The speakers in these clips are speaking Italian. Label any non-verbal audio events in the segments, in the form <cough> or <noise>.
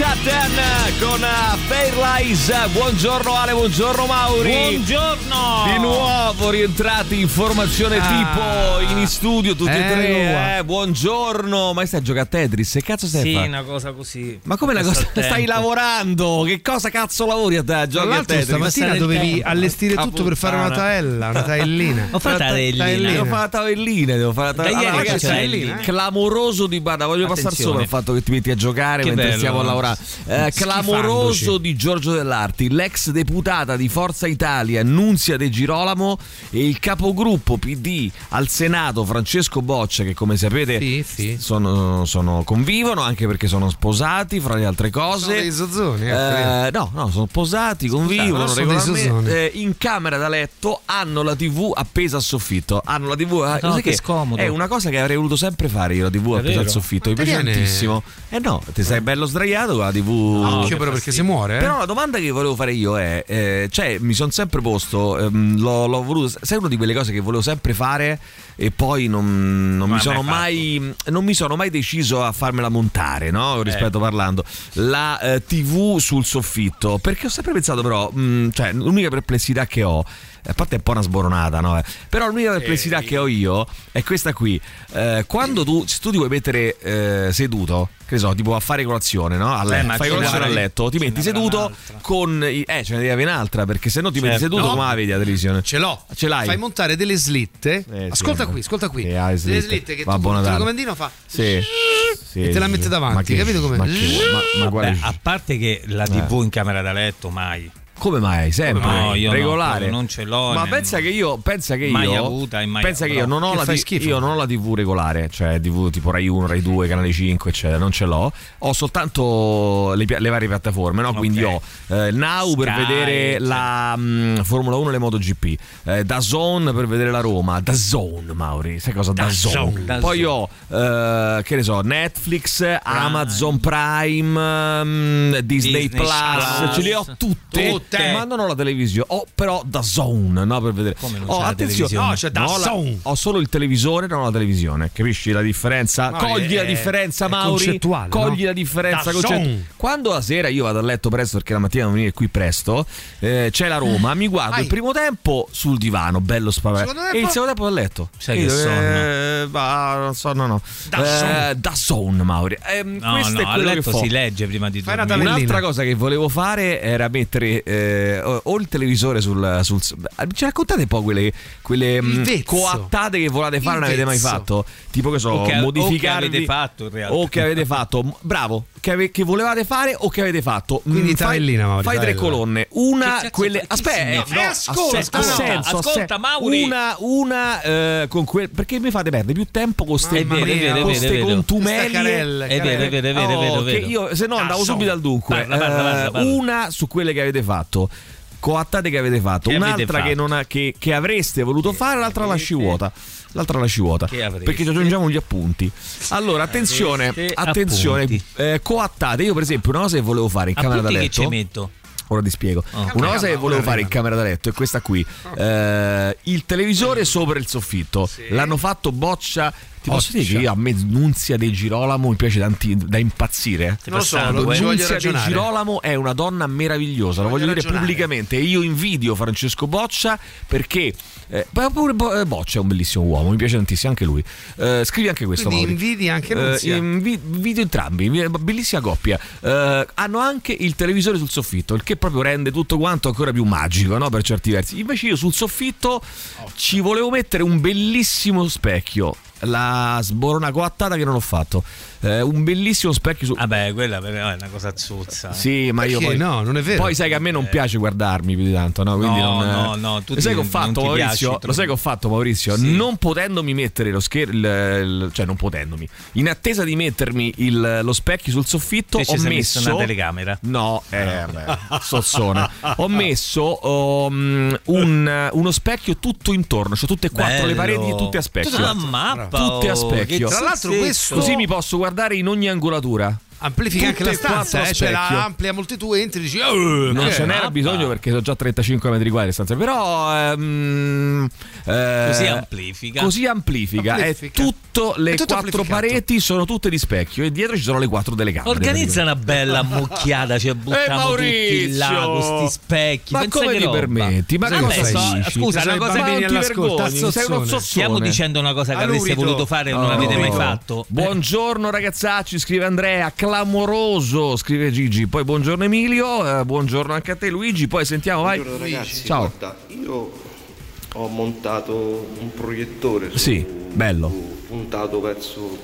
Brian Chatten con uh, Fairlies. Buongiorno Ale, buongiorno Mauri. Buongiorno! Di nuovo rientrati in formazione Ah. tipo in studio tutti e Ecco tre. qua. Eh, buongiorno. Ma stai a giocare a Tetris? Che cazzo stai a Sì, fare? una cosa così. Ma come una cosa? Passatempo. Stai lavorando? Che cosa cazzo lavori a te? Giochi a Tetris? stamattina passare dovevi tempo. allestire tutto per fare una taella, una taellina. Ho fatto la taellina. Devo fare la tavellina, devo fare la ieri Allora, ragazzi, link. clamoroso di Bada, voglio passare Attenzione. sopra il fatto che ti metti a giocare Che mentre bello. stiamo a lavorare. Eh, clamoroso Schifandoci. di Giorgio Dell'Arti, l'ex deputata di Forza Italia Nunzia De Girolamo e il capogruppo PD al Senato Francesco Boccia che come sapete Sì, sì. Sono, sono- convivono anche perché sono sposati fra le altre Sono cose. dei zozzoni, eh, Eh, no, no, sono sposati, convivono sono dei regolarmente. Eh, in camera da letto hanno la TV appesa al soffitto. Hanno la TV. eh, No, sai che scomodo. È una cosa che avrei voluto sempre fare io, la TV appesa al soffitto. Mi piace tantissimo. Eh no, ti sei bello sdraiato con la TV. Occhio però perché si muore, eh. Però la domanda che volevo fare io è, eh, cioè mi sono sempre posto, ehm, l'ho, l'ho voluto, sai una di quelle cose che volevo sempre fare e poi non, non mi sono mai mai, non mi sono mai deciso a farmela montare, no? Rispetto Eh. parlando, la eh, TV sul soffitto, perché ho sempre pensato però, mh, cioè l'unica perplessità che ho a parte è un po' una sboronata, no? eh, Però l'unica perplessità che ho io è questa qui. Eh, quando tu, se tu ti vuoi mettere eh, seduto, che so, tipo a fare colazione, no? A Eh, letto, ma fai colazione a letto, ti metti seduto con i- eh, ce ne devi avere un'altra perché se no ti metti Certo. seduto No. come la vedi la televisione? Ce l'ho. Ce l'hai? Fai montare delle slitte. Eh, sì, ascolta vabbè. qui, ascolta qui. Hai delle slitte. slitte che Va tu con il data. telecomandino fa. Sì. Sì, E te la sì, mette sì. davanti, Ma che- capito come? Ma, che, <laughs> ma, ma Beh, a parte che la TV in camera da letto mai. Come mai? Sempre No, io no, regolare. proprio non ce l'ho, Ma pensa che io pensa che mai io avuta e mai pensa che io non ho Che la schifo. io non ho la TV regolare, cioè TV tipo Rai 1, Rai 2, Canale 5, eccetera, non ce l'ho. Ho soltanto le, le varie piattaforme, no? Quindi Ok. ho eh, Now per Sky, vedere cioè. la mm, Formula 1 e le MotoGP, eh, DAZN per vedere la Roma, DAZN, Mauri, sai cosa DAZN? DAZN. Poi ho eh, che ne so, Netflix, Amazon Prime, mm, Disney, Disney Plus, Plus. ce le ho tutte, Tutte. Ma non ho la televisione. Ho però da zone, no, per vedere. Come non oh, la attenzione? No, c'è ho, la- DAZN. ho solo il televisore, non ho la televisione. Capisci la differenza? Mauri, Cogli la è- differenza, è Mauri. Cogli no? la differenza. Quando la sera io vado a letto presto perché la mattina devo venire qui presto, eh, c'è la Roma, mi guardo Ai. il primo tempo sul divano, bello spavento. Secondo E il secondo tempo a letto. Sai che sonno. eh, ma non so, no, no. DAZN. Eh, DAZN, Mauri. Ehm, No, questo no, è a letto si legge prima di tabellina. Un'altra cosa che volevo fare era mettere eh, o il televisore sul, sul- Ci raccontate un po' quelle, quelle mh, vezzo. coattate che volate fare, Il non avete mai fatto? Tipo che so, O che- o che modificarvi avete fatto, in realtà. O che avete fatto. <laughs> Bravo, che, ave- che volevate fare o che avete fatto. Quindi Mm, fai- tabellina, Mauri, Fai tre colonne. Una, quelle. Aspetta, no, Eh, ascolta, no. senso, Ascolta, Mauri. Una, una eh, con quel. Perché mi fate perdere più tempo con contumelie. Queste carelle, È vero, è vero, è vero, è vero, Oh, è che vero. io se no andavo Cazzo. subito al dunque. Eh. Una su quelle che avete fatto. Coattate che avete fatto, Che avete un'altra fatto? Che, non ha- che- che avreste voluto fare, l'altra lasci vuota. L'altra lasci vuota. Che? Perché ci aggiungiamo gli appunti. Allora, attenzione, Avreste attenzione. appunti. eh, coattate. Io, per esempio, una cosa che volevo fare in camera da Appunti che letto. ci metto. Ora ti spiego. Oh. Una cosa che volevo fare in camera da letto è questa qui: Eh, il televisore sopra il soffitto. L'hanno fatto boccia. Ti posso dire che io a me Nunzia De Girolamo mi piace tanti- da impazzire. Stai Non lo so, eh? Nunzia De. Girolamo è una donna meravigliosa, lo voglio Voglio dire pubblicamente. E io invidio Francesco Boccia perché. Eh, pure Bo- eh, Boccia è un bellissimo uomo, mi piace tantissimo anche lui. Eh, scrivi anche questo. Quindi Mauri. invidi anche Eh, Nunzia. invi- invidio entrambi, bellissima coppia. Eh, hanno anche il televisore sul soffitto, il che proprio rende tutto quanto ancora più magico, no? Per certi versi. Invece io sul soffitto ci volevo mettere un bellissimo specchio. La sborona coattata che non ho fatto. Eh, un bellissimo specchio su... Vabbè, quella però è una cosa zozza. eh. Sì, ma io Perché? poi... No, non è vero. Poi sai che a me non piace guardarmi più di tanto, no? Quindi No, non, no, no, tu Lo sai che ho fatto, Maurizio? piaci Lo sai che ho fatto, Maurizio? Sì. Non potendomi mettere lo schermo, cioè non potendomi, in attesa di mettermi il- lo specchio sul soffitto, Te ho messo messo una telecamera? No, eh, vabbè, sozzone. Ho messo um, un- uno specchio tutto intorno, cioè tutte e quattro le Bello. pareti, tutte a specchio. Tutta una mappa. Tutte a oh, specchio. Tra l'altro questo- Così mi posso guardare in ogni angolatura. Amplifica anche la stanza, eh, cioè specchio. la amplia molti tu entri e dici oh, Non che- ce n'era mappa. bisogno perché sono già 35 metri quadri le stanze. Però ehm, eh, Così amplifica. Così amplifica. Amplifica. È tutto, le È tutto quattro pareti sono tutte di specchio e dietro ci sono le quattro telecamere. Organizza una bella <laughs> mucchiata, cioè buttiamo tutti là Maurizio! con sti specchi. Ma Pensa come che ti roba. permetti? Ma Vabbè, cosa so- dici? Scusa, una cosa all'ascolto, vergogni, sei uno zozzone. Stiamo dicendo una cosa che avreste voluto fare e non avete mai fatto. Buongiorno ragazzacci, scrive Andrea, clamoroso, scrive Gigi, poi buongiorno Emilio, eh, buongiorno anche a te Luigi, poi sentiamo, vai. Buongiorno ragazzi, Ciao. guarda, io ho montato un proiettore su- Sì, bello. puntato verso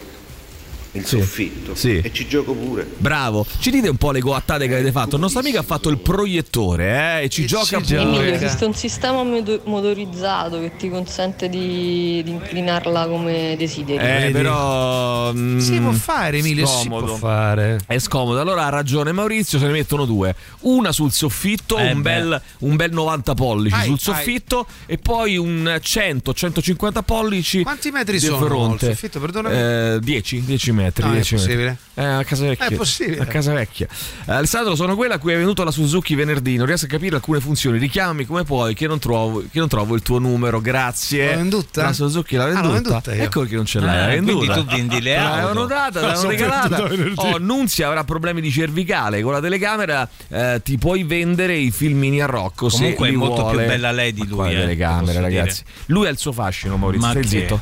il Sì, soffitto sì. e ci gioco pure. Bravo, ci dite un po' le coattate che avete fatto. Il nostro amico ha fatto il proiettore eh, e ci E gioca ci pure. esiste un sistema moto- motorizzato che ti consente di, di inclinarla come desideri. Eh, però. mm, Si può fare, Emilio, si scomodo. può fare. È scomodo, allora ha ragione Maurizio, se ne mettono due. Una sul soffitto, Eh un, bel, un bel 90 pollici Ai, sul ai. soffitto e poi un 100-150 pollici. Quanti metri sono fronte. il soffitto? Perdonami. Eh, 10, 10 metri. No, è 10 metri. possibile? Eh, a casa vecchia. È possibile. A casa vecchia. Eh, Alessandro, sono quella a cui è venuto la Suzuki venerdì. Non riesco a capire alcune funzioni. Richiamami come puoi, che non trovo, che non trovo il tuo numero. Grazie. L'ho venduta? La Suzuki l'ha Ah, venduta. l'ho venduta. Ecco che non ce l'hai. Ah, venduta. quindi tu vendi le auto. l'avevano data, l'avevano <laughs> regalata. Oh, Nunzia avrà problemi di cervicale. Con la telecamera eh, ti puoi vendere i filmini a Rocco. se Comunque è molto vuole. più bella lei di Ma lui, eh, telecamere, posso dire. ragazzi. Lui ha il suo fascino, Maurizio. Ma Stai che- zitto.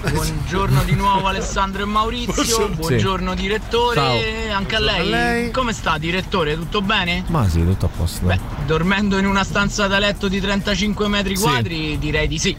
Buongiorno di nuovo Alessandro e Maurizio, buongiorno direttore, anche a lei. lei. Come sta direttore? Tutto bene? Ma sì, tutto a posto. Beh, dormendo in una stanza da letto di 35 metri Sì. quadri direi di sì.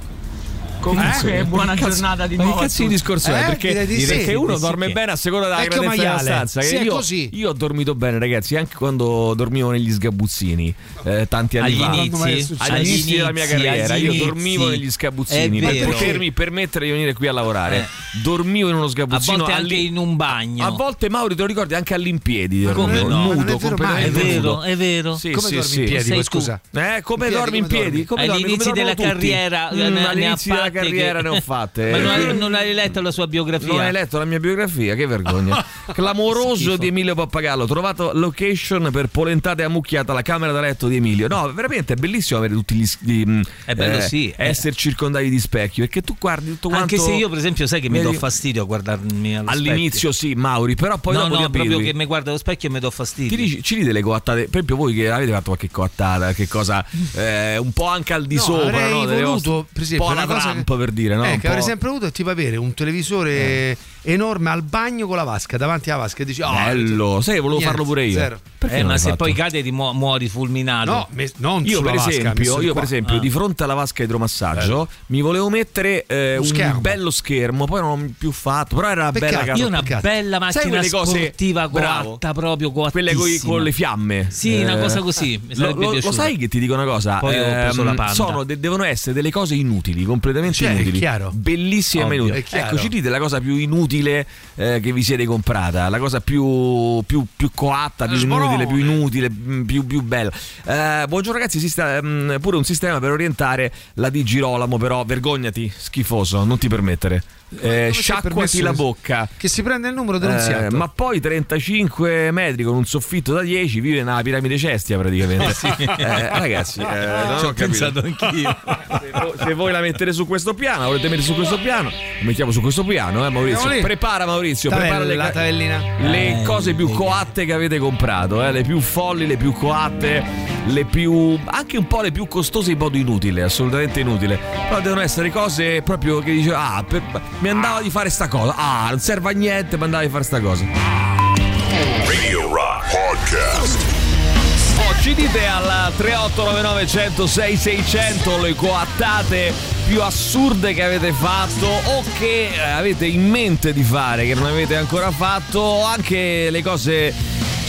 Comunque Eh? buona Che cazzo- giornata di ma nuovo. che a cazzo di discorso è? Eh, Perché, direi di sì. perché uno Sì, dorme che- bene a seconda della Vecchio grandezza della maiale. stanza. Sì, che è io, così. io ho dormito bene, ragazzi, anche quando dormivo negli sgabuzzini eh, tanti anni Agli fa. inizi, Agli inizi della mia carriera, io inizi. dormivo negli sgabuzzini È per potermi permettere di venire qui a lavorare. Dormivo in uno A sgabuzzino volte anche in un bagno. A volte Mauri te lo ricordi anche all'impiedi, Ma come no? Ma è nudo, vero completamente È vero, è vero. Sì, Come sì, dormi sì. in piedi, scusa? Eh, come dormi in piedi? dormono della carriera, ne- ha all'inizio della carriera che- ne ho fatte. Ma non, Eh, hai- non hai letto la sua biografia? Non hai letto la mia biografia? Che vergogna. <laughs> Clamoroso Schifo. di Emilio Pappagallo. Trovato location per polentate ammucchiata la camera da letto di Emilio. No, veramente è bellissimo avere tutti gli. Di, mm, È bello, sì, eh. Essere circondati di specchi. Perché tu guardi tutto quanto. Anche se io, per esempio, sai che mi do fastidio a guardarmi allo All'inizio sì, Mauri, però poi specchio. dopo No, no, proprio che mi guardo allo specchio e mi do fastidio. Ti dici, ci dite le coattate, per esempio voi che avete fatto qualche coattata, che cosa eh, un po' anche al di No, sopra, avrei no? Delle voluto, vostre- per esempio, un po' una la cosa che- per dire, no? Eh, che avrei sempre voluto è tipo avere un televisore enorme al bagno con la vasca, davanti alla vasca e dici, oh, Bello, sai che volevo niente, farlo pure io. zero. Eh, ma se fatto? poi cade ti mu- muori fulminato. No, me- non Io per vasca, esempio, io per esempio Ah. di fronte alla vasca idromassaggio mi volevo mettere eh, un schermo. bello schermo, poi non l'ho più fatto, però era una Peccato. bella casa. Io una Peccato. bella Sai macchina cose- sportiva coatta proprio coattissima. Quelle coi- con le fiamme. Sì, una Eh, cosa così, Lo, sai che ti dico una cosa? Poi ho preso la Panda. sono de- devono essere delle cose inutili, completamente Cioè, è inutili. chiaro. Bellissime Ovvio. chiaro. Ecco, ci dite la cosa più inutile eh, che vi siete comprata, la cosa più, più, più coatta, più Sborone. inutile, più inutile, mm, più, più bella. Eh, buongiorno ragazzi, esiste mm, pure un sistema per orientare la di Girolamo, però vergognati, schifoso, non ti permettere. Eh, sciacquati la bocca. Che si prende il numero Eh, denunziato. ma poi 35 metri con un soffitto da 10 vive nella piramide Cestia praticamente. <laughs> Eh, ragazzi, eh, non Ci ho ho capito. pensato anch'io. <laughs> Se voi, se voi la mettete su questo piano, la volete mettere su questo piano, la mettiamo su questo piano, eh, Maurizio. Prepara Maurizio, prepara le, Tavella, ca- tavellina. le cose più coatte che avete comprato, eh, le più folli, le più coatte, le più. anche un po' le più costose in modo inutile, assolutamente inutile. Però devono essere cose proprio che dice, ah, per- mi andava di fare sta cosa, ah, non serve a niente, mi andava di fare sta cosa. Radio Rock Podcast. Oh, ci dite al 3899 106 600 le coattate più assurde che avete fatto o che eh, avete in mente di fare che non avete ancora fatto o anche le cose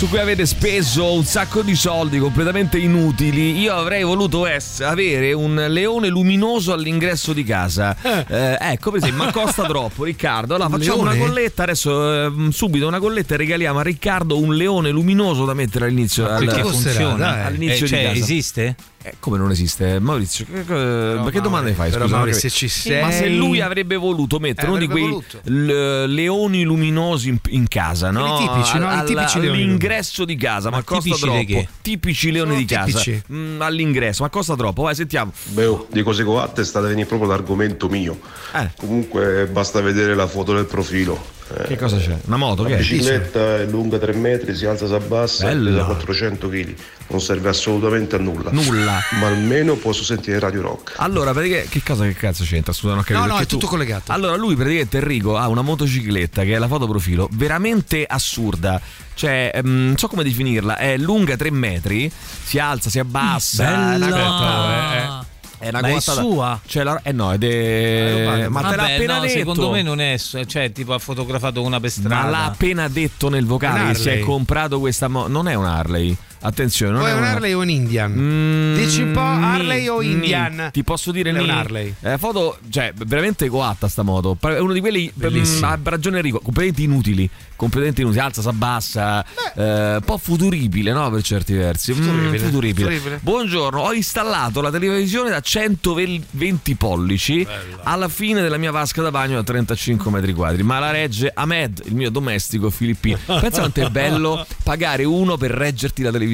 su cui avete speso un sacco di soldi completamente inutili. Io avrei voluto es- avere un leone luminoso all'ingresso di casa. Eh, ecco, per esempio, ma costa troppo, Riccardo. Allora Un facciamo leone? una colletta adesso, eh, subito una colletta e regaliamo a Riccardo un leone luminoso da mettere all'inizio. al- Perché costerà, funziona? dai. all'inizio Eh, cioè, di casa. esiste? Eh, come non esiste? Maurizio, che, ma che domande fai? Scusa, Mauri, se ci sei Ma se lui avrebbe voluto mettere Eh, uno di quei l- leoni luminosi in, in casa, no? Quelli tipici, no? I Al- tipici leoni all'ingresso di casa, ma, Ma costa tipici troppo. Tipici leoni Sono di casa. tipici. Mm, all'ingresso, ma costa troppo. Vai, sentiamo. Beh, oh, di cose coatte sta venendo proprio l'argomento mio. Eh. Comunque basta vedere la foto del profilo. Eh, Che cosa c'è? Una moto La che è? bicicletta è lunga 3 metri, si alza, si abbassa, Bella. pesa 400 kg. Non serve assolutamente a nulla. Nulla. Ma almeno posso sentire Radio Rock. Allora, praticamente, che cosa che cazzo c'entra? Scusa, non ho capito. No, no, perché è tutto tu- collegato. Allora, lui praticamente Enrico ha una motocicletta che è la foto profilo veramente assurda. Cioè, ehm, non so come definirla, è lunga 3 metri, si alza, si abbassa. è una Bella! È una Ma è sua? Cioè, la- eh no, ed è. Ma te l'ha appena no, detto. secondo me non è, cioè tipo ha fotografato una per strada. Ma l'ha appena detto nel vocale si è comprato questa moto. Non è un Harley. Attenzione, non O è un Harley o un Indian? Mm, Dici un po' Harley o ni. Indian? Ti posso dire È un. Harley. Eh, foto, cioè, veramente coatta sta moto. È uno di quelli, Bellissimo. mm, ha ragione Enrico, completamente inutili. Completamente inutili. Alza, si abbassa. eh, un po' futuribile, no? Per certi versi. Mm, Futuribile, futuribile. futuribile. Buongiorno, ho installato la televisione da 120 pollici alla fine della mia vasca da bagno da 35 metri quadri. Ma la regge Ahmed, il mio domestico filippino. Pensa quanto è bello <laughs> pagare uno per reggerti la televisione.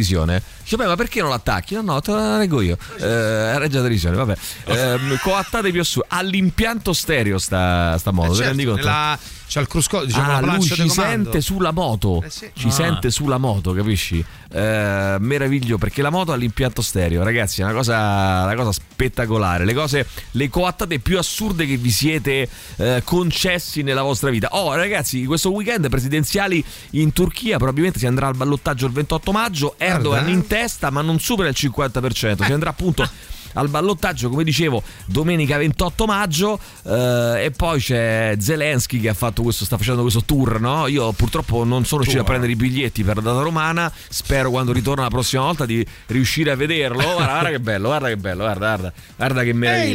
Dice, beh, ma perché non l'attacchi? No, no, te la reggo io. Eh, regge la televisione, vabbè. Ehm, coattate più assurde. All'impianto stereo sta, sta moto, Eh, te certo, rendi conto? nella- c'ha il crusco, diciamo, ah, la lui ci sente sulla moto. Eh sì. Ci Ah. sente sulla moto, capisci? Eh, meraviglio perché la moto ha l'impianto stereo, ragazzi, è una cosa, una cosa spettacolare. Le cose, le coattate più assurde che vi siete eh, concessi nella vostra vita. Oh, ragazzi, questo weekend presidenziali in Turchia probabilmente si andrà al ballottaggio il 28 maggio. Erdogan Guarda, in testa, ma non supera il 50%. Si andrà appunto <laughs> al ballottaggio, come dicevo, domenica 28 maggio. eh, e poi c'è Zelensky che ha fatto questo, sta facendo questo tour. No? Io purtroppo non sono riuscito a prendere i biglietti per la data romana. Spero quando ritorno la prossima volta di riuscire a vederlo. <laughs> Guarda, guarda che bello, guarda che bello, guarda, guarda, guarda che meraviglia.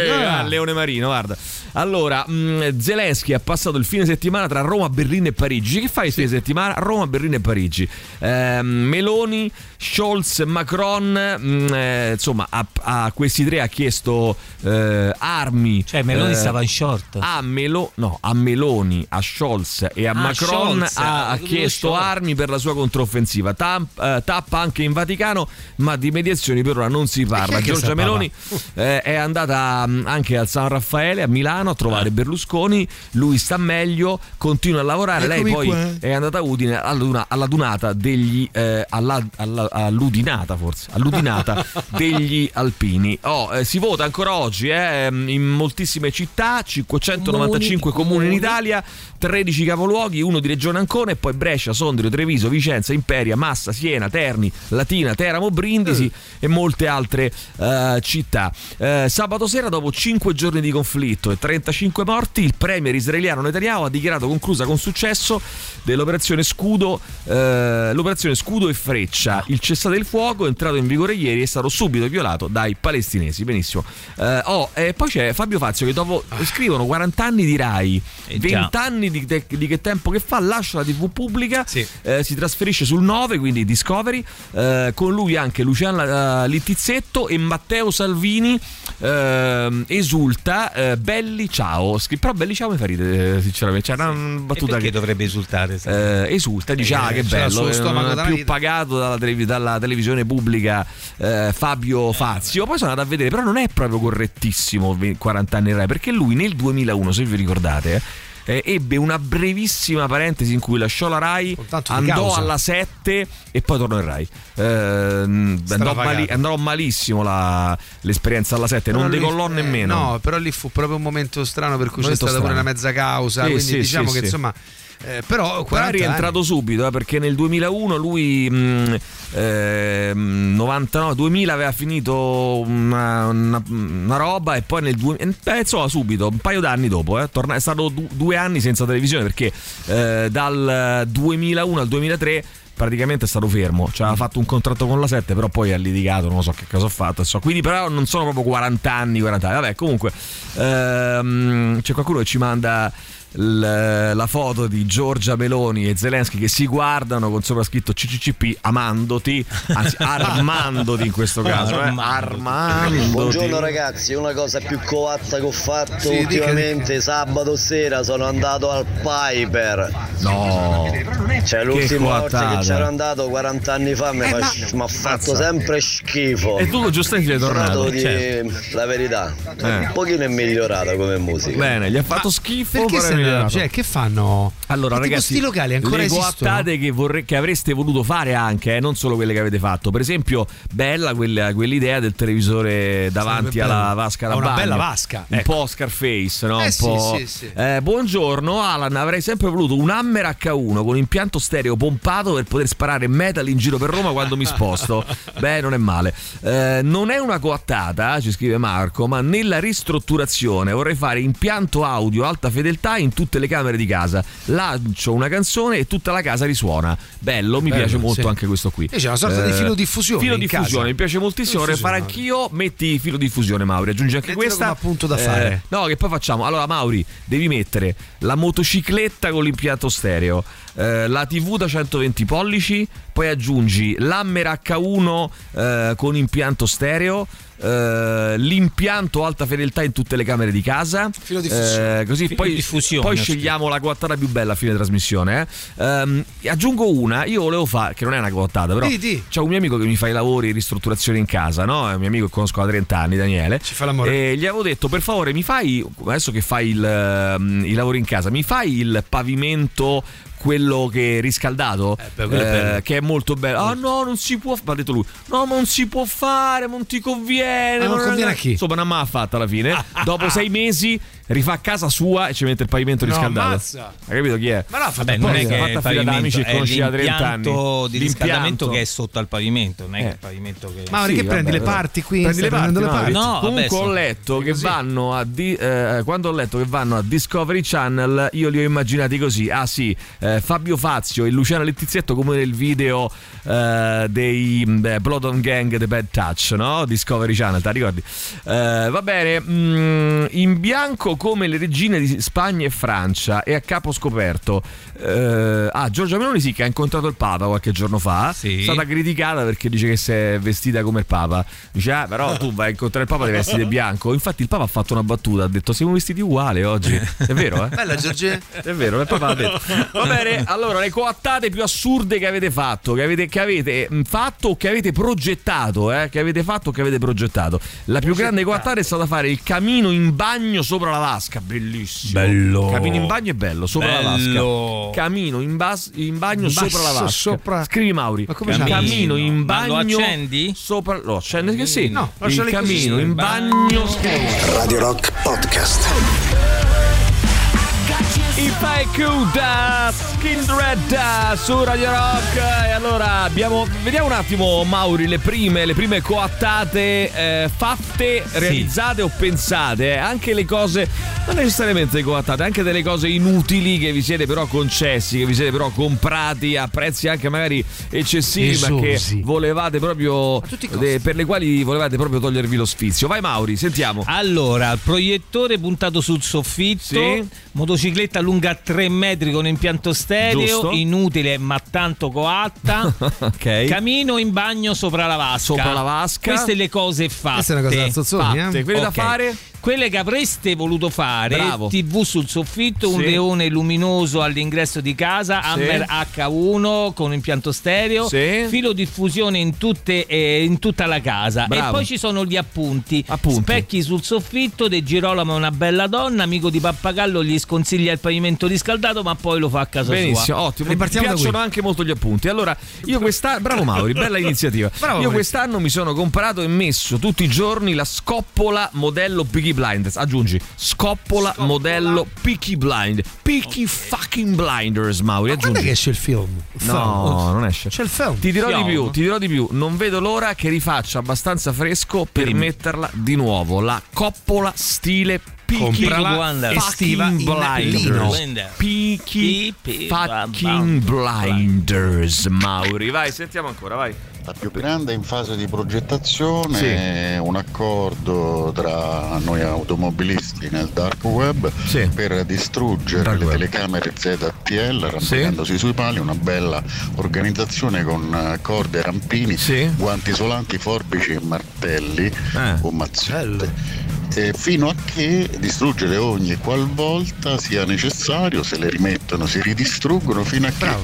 Ehi là, guarda. ah, Leone Marino, guarda. Allora, mh, Zelensky ha passato il fine settimana tra Roma, Berlino e Parigi. Che fai il fine settimana? Roma, Berlino e Parigi. Ehm, Meloni, Scholz, Macron, mh, eh, insomma, a, a questi tre ha chiesto eh, armi. Cioè Meloni eh, stava in short. a, Melo- no, a Meloni, a Scholz e a Ah, Macron Scholz, ha, ha ah, chiesto Scholz. armi per la sua controffensiva. Tam- eh, tappa anche in Vaticano, ma di mediazioni per ora non si parla. Giorgia Meloni eh, è andata mh, anche al San Raffaele a Milano a trovare Berlusconi. Lui sta meglio, continua a lavorare. Lei Eccomi poi qua. è andata a Udine alla, alla dunata degli eh, alla, alla- all'udinata forse all'udinata <laughs> degli alpini oh, eh, si vota ancora oggi eh, in moltissime città 595 comuni in Italia 13 capoluoghi uno di regione Ancona e poi Brescia, Sondrio, Treviso, Vicenza, Imperia, Massa, Siena, Terni, Latina, Teramo, Brindisi e molte altre eh, città. Eh, sabato sera dopo 5 giorni di conflitto e 35 morti il premier israeliano Netanyahu ha dichiarato conclusa con successo dell'operazione Scudo eh, l'operazione Scudo e Freccia. Il cessate il fuoco entrato in vigore ieri è stato subito violato dai palestinesi benissimo Eh, oh, e poi c'è Fabio Fazio che dopo scrivono 40 anni di Rai Eh già. 20 anni di, te- di che tempo che fa lascia la tv pubblica Sì. eh, si trasferisce sul 9 quindi Discovery eh, con lui anche Luciana eh, Littizzetto e Matteo Salvini esulta Belli ciao Scri- però Belli ciao mi fa ridere sinceramente c'è una E battuta che dovrebbe esultare? esulta dice ah che bello più vita." pagato dalla, dalla televisione pubblica Fabio Fazio poi sono andato a vedere però non è proprio correttissimo ve- 40 anni Rai perché lui nel 2001 se vi ricordate eh, ebbe una brevissima parentesi in cui lasciò la Rai andò alla 7 e poi tornò in Rai. Eh, andò, mali- andò malissimo la- l'esperienza alla 7 non Però lì- decollò eh, nemmeno. No, però lì fu proprio un momento strano per cui c'è stata pure strano. una mezza causa. Sì, quindi sì, diciamo sì, che insomma Eh, però Però è rientrato subito eh, perché nel 2001 lui mh, eh, 99 2000 aveva finito una, una- una roba e poi nel 2000 eh, insomma subito un paio d'anni dopo eh, torna- è stato du- due anni senza televisione perché eh, dal 2001 al 2003 praticamente è stato fermo cioè aveva fatto un contratto con la 7 però poi ha litigato non so che cosa ha fatto insomma. quindi però non sono proprio 40 anni 40 anni vabbè comunque ehm, c'è qualcuno che ci manda l- la foto di Giorgia Meloni e Zelensky che si guardano con sopra scritto CCCP amandoti, anzi <laughs> armandoti in questo caso, eh? armandoti. Buongiorno ragazzi, una cosa più coatta che ho fatto Sì, dica- ultimamente, sabato sera sono andato al Piper. No, Cioè l'ultima volta che c'ero andato 40 anni fa mi fa- mi ha fatto sempre schifo. E tu giustamente sei tornato. Certo. la verità. Eh. Un pochino è migliorata come musica. Bene, gli ha fatto schifo. Perché però è se ne migliorato. cioè, che fanno? Allora, Tipo ragazzi, sti locali ancora le esistono? coattate che, vorre- che avreste voluto fare anche, eh, non solo quelle che avete fatto. Per esempio, bella quella- quell'idea del televisore davanti alla vasca da una bagno. bella vasca, Un ecco. po' Scarface, no? Eh un sì, po'. sì, sì. Eh, buongiorno, Alan. Avrei sempre voluto un Hammer H1 con impianto stereo pompato per poter sparare metal in giro per Roma quando mi sposto. <laughs> Beh, non è male. Eh, non è una coattata, ci scrive Marco, ma nella ristrutturazione vorrei fare impianto audio alta fedeltà in tutte le camere di casa. Lancio una canzone e tutta la casa risuona. Bello, mi Bello, piace molto sì. anche questo qui. Eh, E c'è una sorta di filo diffusione Filo in diffusione, mi piace moltissimo. Vorrei fare anch'io. Metti filo diffusione, Mauri. Aggiungi anche Mettilo questa. appunto da fare. No, che poi facciamo. Allora, Mauri, devi mettere la motocicletta con l'impianto stereo, eh, la TV da 120 pollici, poi aggiungi l'Hammer H1 eh, con impianto stereo. Eh, l'impianto alta fedeltà in tutte le camere di casa Filo diffusione. Eh, così Filo poi, diffusione, poi scegliamo la coattata più bella a fine trasmissione eh. Ehm, aggiungo una io volevo fare che non è una coattata però Di, di. c'è un mio amico che mi fa i lavori di ristrutturazione in casa no? è un mio amico che conosco da 30 anni Daniele Ci fa l'amore. e gli avevo detto per favore mi fai adesso che fai il, ehm, i lavori in casa mi fai il pavimento quello che è riscaldato Eh, beh, è bello. che è molto bello ah no non si può ha detto lui no ma non si può fare non ti conviene Ah, non conviene a chi? insomma non m'ha fatta alla fine <laughs> dopo sei mesi rifà casa sua e ci mette il pavimento No, riscaldato ammazza. hai capito chi è? Ma fatto Vabbè, non è che fatta fila d'amici che è conosci da 30 anni. l'impianto di riscaldamento L'impianto. che è sotto al pavimento, non è che Eh. il pavimento che Ma Sì, che vabbè, prendi le vabbè. parti qui? Prendi le parti, le parti? No, Comunque vabbè, ho letto che così. vanno a di- eh, quando ho letto che vanno a Discovery Channel, io li ho immaginati così. Ah sì, eh, Fabio Fazio e Luciano Lettizietto come nel video eh, dei beh, Blood on Gang The Bad Touch, no? Discovery Channel, ti ricordi? Eh, va bene, mm, in bianco come le regine di Spagna e Francia e a capo scoperto. Eh, ah, Giorgia Meloni sì che ha incontrato il Papa qualche giorno fa. Sì. È stata criticata perché dice che si è vestita come il Papa. Dice, ah, però tu vai a incontrare il Papa devi vestire bianco. Infatti il Papa ha fatto una battuta, ha detto siamo vestiti uguali oggi. È vero, eh? Bella Giorgia. È vero, il papà ha detto. Va bene, allora le coattate più assurde che avete fatto, che avete, che avete mm, fatto o che avete progettato, eh? Che avete fatto o che avete progettato. La più grande coattata è stata fare il camino in bagno sopra la vasca, bellissimo. Bello. Camino in bagno è bello, sopra la Bello. vasca. Camino in, bas- in bagno In sopra la vasca. sopra- Scrivi Mauri. Ma come camino, camino in Ma lo bagno. accendi? Sopra. Lo accendi che sì. No, il lasciali così. camino in bagno. Radio Rock Podcast. I Paiku da Skin Red su Radio Rock. E allora abbiamo vediamo un attimo Mauri le prime, le prime coattate eh, fatte, realizzate o pensate? Eh, anche le cose non necessariamente coattate anche delle cose inutili che vi siete però concessi che vi siete però comprati a prezzi anche magari eccessivi ma che Esosi. volevate proprio i de- per le quali volevate proprio togliervi lo sfizio. Vai Mauri sentiamo. Allora, proiettore puntato sul soffitto, Sì. motocicletta lunga 3 metri con impianto stereo, Giusto. inutile ma tanto coatta. <laughs> ok Camino in bagno sopra la vasca. Sopra la vasca. Queste le cose fatte. Questa è una cosa da zozzoni, Fatte, eh? quelle da Ok. fare Quelle che avreste voluto fare, Bravo. TV sul soffitto, un Sì. leone luminoso all'ingresso di casa, Sì. Hammer H1 con impianto stereo, Sì. filo diffusione in, tutte, eh, in tutta la casa. Bravo. E poi ci sono gli appunti. Appunti. Specchi sul soffitto, De Girolamo è una bella donna, amico di Pappagallo gli sconsiglia il pavimento riscaldato, ma poi lo fa a casa Benissimo, sua. ottimo. Mi Ripartiamo da piacciono qui. anche molto gli appunti. Allora, io quest'anno. Bravo Mauri, bella <laughs> iniziativa. Bravo, io Mauri. quest'anno mi sono comprato e messo tutti i giorni la scoppola modello Piggy Blinders, aggiungi scoppola, modello Peaky Blind. Peaky fucking Blinders, Mauri, Quando è aggiungi. che esce il film? Il film? No, non esce. C'è il film. Ti dirò Film. di più, ti dirò di più. Non vedo l'ora che rifaccia abbastanza fresco per metterla di nuovo. La coppola stile Peaky Comprala estiva. Blinders. Peaky Peaky fucking Blinders, Mauri. Vai, sentiamo ancora, vai. La più grande in fase di progettazione Sì. un accordo tra noi automobilisti nel dark web Sì. per distruggere Dark le web. telecamere ZTL arrampicandosi sui pali, una bella organizzazione con corde, rampini, Sì. guanti isolanti, forbici e martelli Eh. o mazzette. E fino a che distruggere ogni qualvolta sia necessario, se le rimettono, si ridistruggono fino a che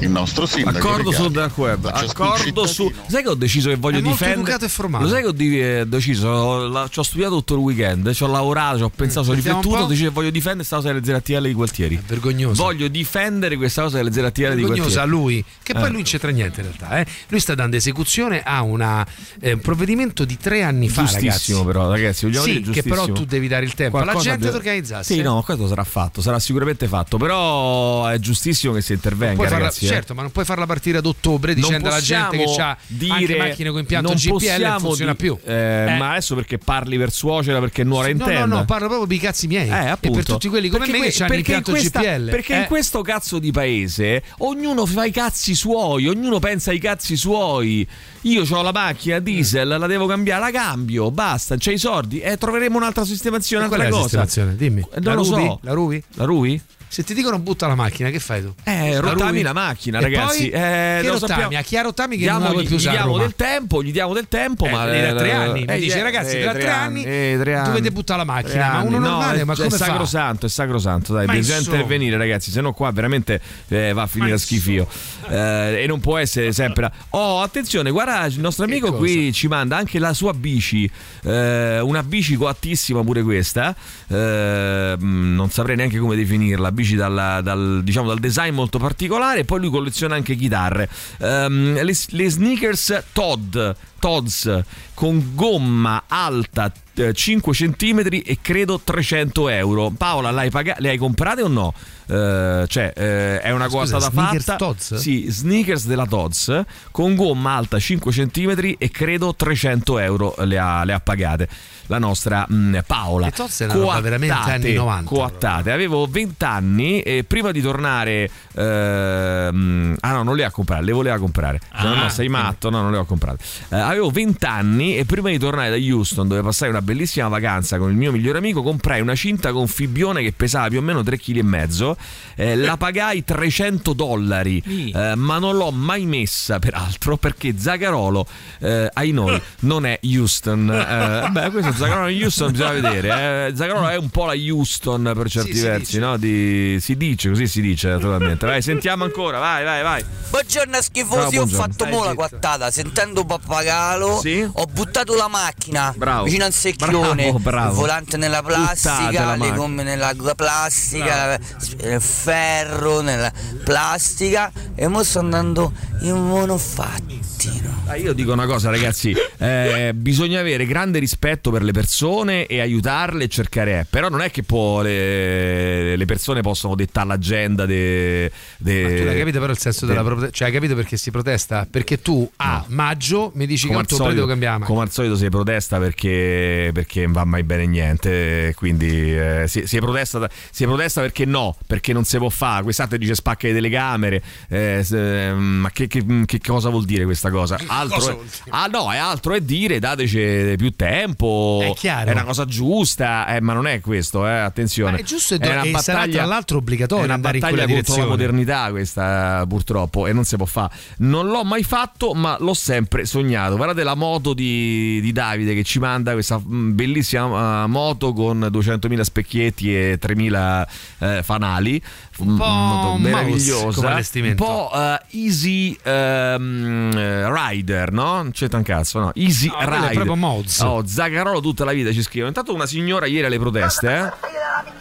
il nostro sindaco Accordo sul dark web. Accordo su. Sai che ho deciso che voglio È difendere. e. Lo sai che ho di- eh, deciso? La- ci ho studiato tutto il weekend. Ci ho lavorato, ci ho pensato, ci ho un riflettuto. Ho deciso che voglio difendere questa cosa delle ZTL di Gualtieri. Vergognoso. Voglio difendere questa cosa delle ZTL di vergognosa a Gualtieri. lui, che poi Eh. lui non c'entra niente in realtà. eh. Lui sta dando esecuzione a una, eh, un provvedimento di tre anni fa, Giustissimo, ragazzi. però, ragazzi. Vogliamo Sì, dire che però tu devi dare il tempo alla gente ad deve- organizzarsi. Sì, eh. no, questo sarà fatto, sarà sicuramente fatto. Però è giustissimo che si intervenga, farla- ragazzi. eh. certo, ma non puoi farla partire ad ottobre dicendo alla gente che ha anche macchine con impianto GPL non funziona di- più. eh, Ma adesso perché parli per suocera perché nuora no, intende. no, no, parlo proprio dei cazzi miei. Eh, e per tutti quelli come Perché me que- che hanno in l'impianto questa- GPL. Perché in eh. questo cazzo di paese ognuno fa i cazzi suoi, ognuno pensa ai cazzi suoi. Io ho la macchina diesel, la devo cambiare, la cambio, basta, c'hai i soldi e troveremo un'altra sistemazione, un'altra è la cosa. sistemazione? Dimmi. Eh, La Non lo rubi? so. La rubi? La Rui? Se ti dicono butta la macchina, che fai tu? Eh, La rottami la macchina, E ragazzi. poi? Eh, che rottami? A chi ha rottami che Diamo- non vuoi più gli usare diamo del tempo, gli diamo del tempo, Eh, ma da tre eh, anni. Mi eh, dice, ragazzi, eh, tra tre anni eh, tre anni. dovete buttare la macchina. Ma uno anni. normale, no, ma è, come è sacrosanto, è sacrosanto, dai, Ma bisogna insomma. intervenire, ragazzi, se no qua veramente eh, va a finire a schifio. Eh, e non può essere sempre. Oh, attenzione, guarda, il nostro amico qui ci manda anche la sua bici, una bici coattissima pure questa. mh, non saprei neanche come definirla. Bici dalla- dal, diciamo, dal design molto particolare. Poi lui colleziona anche chitarre. Ehm, le, le sneakers Todd. Todds con gomma alta eh, 5 cm e credo 300 euro. Paola, paga- le hai comprate o no? Eh, cioè, eh, è una cosa da sneakers fatta. Todds? Sì, sneakers della Todds con gomma alta 5 cm e credo 300 euro le ha, le ha pagate. La nostra mh, Paola. Le Todds roba veramente anni 90, Coattate. Avevo 20 anni e prima di tornare. ehm, ah no, non le ha comprate, le voleva comprare. no, no, sei matto, no, non le ho comprate. Eh, avevo 20 anni e prima di tornare da Houston, dove passai una bellissima vacanza con il mio migliore amico, comprai una cinta con fibione che pesava più o meno 3,5 kg. Eh, la pagai 300 dollari, eh, ma non l'ho mai messa, peraltro, perché Zagarolo, eh, ai noi, non è Houston. Eh, beh, questo Zagarolo in Houston bisogna vedere. eh. Zagarolo è un po' la Houston per certi si versi, no? Di- si dice, così si dice totalmente. Vai, sentiamo ancora, vai, vai, vai. Buongiorno Bravo, schifosi, ho buongiorno. fatto mo la quattata, sentendo Pappagallo, Sì? ho buttato la macchina Bravo. vicino al secchione, Bravo, bravo. il volante nella plastica, le gomme nella plastica, il ferro nella plastica e mo sto andando in monofattino. Ah, Io dico una cosa, ragazzi: eh, bisogna avere grande rispetto per le persone e aiutarle e cercare. Però non è che può le, le persone possono dettare l'agenda de, de- Ma tu hai capito però il senso de- della protesta? Cioè hai capito perché si protesta? Perché tu a maggio mi dici che come al, ottobre devo solito, cambiare come al solito si protesta perché, perché non va mai bene niente. Quindi eh, si, si protesta, si protesta perché no, perché non si può fare. Quest'altro dice spacca le telecamere. eh, se- ma che, che- che cosa vuol dire questa cosa? Altro cosa è- ah, no, è altro è dire dateci più tempo. È chiaro. una cosa giusta, eh, ma non è questo, eh, attenzione. Ma è giusto e È una do- e sarà tra l'altro obbligatorio è una andare in battaglia quella contro la modernità questa purtroppo e non si può fare. Non l'ho mai fatto, ma l'ho sempre sognato. Guardate la moto di, di Davide che ci manda questa mm, bellissima eh, moto con 200.000 specchietti e 3.000 eh, fanali. Un po' mouse meravigliosa. Un po' eh, easy eh, rider, no? Non c'è un cazzo, no? Easy No, quello è rider. proprio mods. Oh, Zagarolo tutta la vita ci scrive. Intanto una signora ieri alle proteste, eh?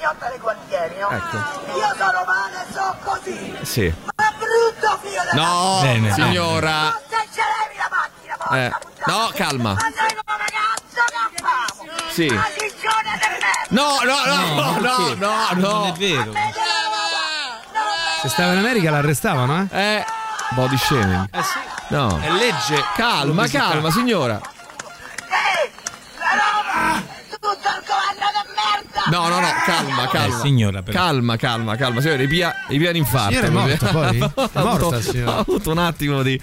No? Ecco. Io sono male, so così. Sì. Ma brutto figlio della No, Bene. signora. Ma se ce l'avevi la macchina, porca Eh, puttana. no, calma. Ma noi come cazzo che famo? Sì. La ciccione del No, no, no, no, no, no. Non è vero. Se stava in America l'arrestavano, eh? Eh, body shaming. Eh sì. No. È legge. Calma, calma, signora. Tutto il governo di merda! No, no, no, calma, calma. Eh, signora, però. Calma, calma, calma. Signora, ripia, ripia l'infarto. Signora è morta, poi? <laughs> È morta, avuto- signora. Ha avuto un attimo di...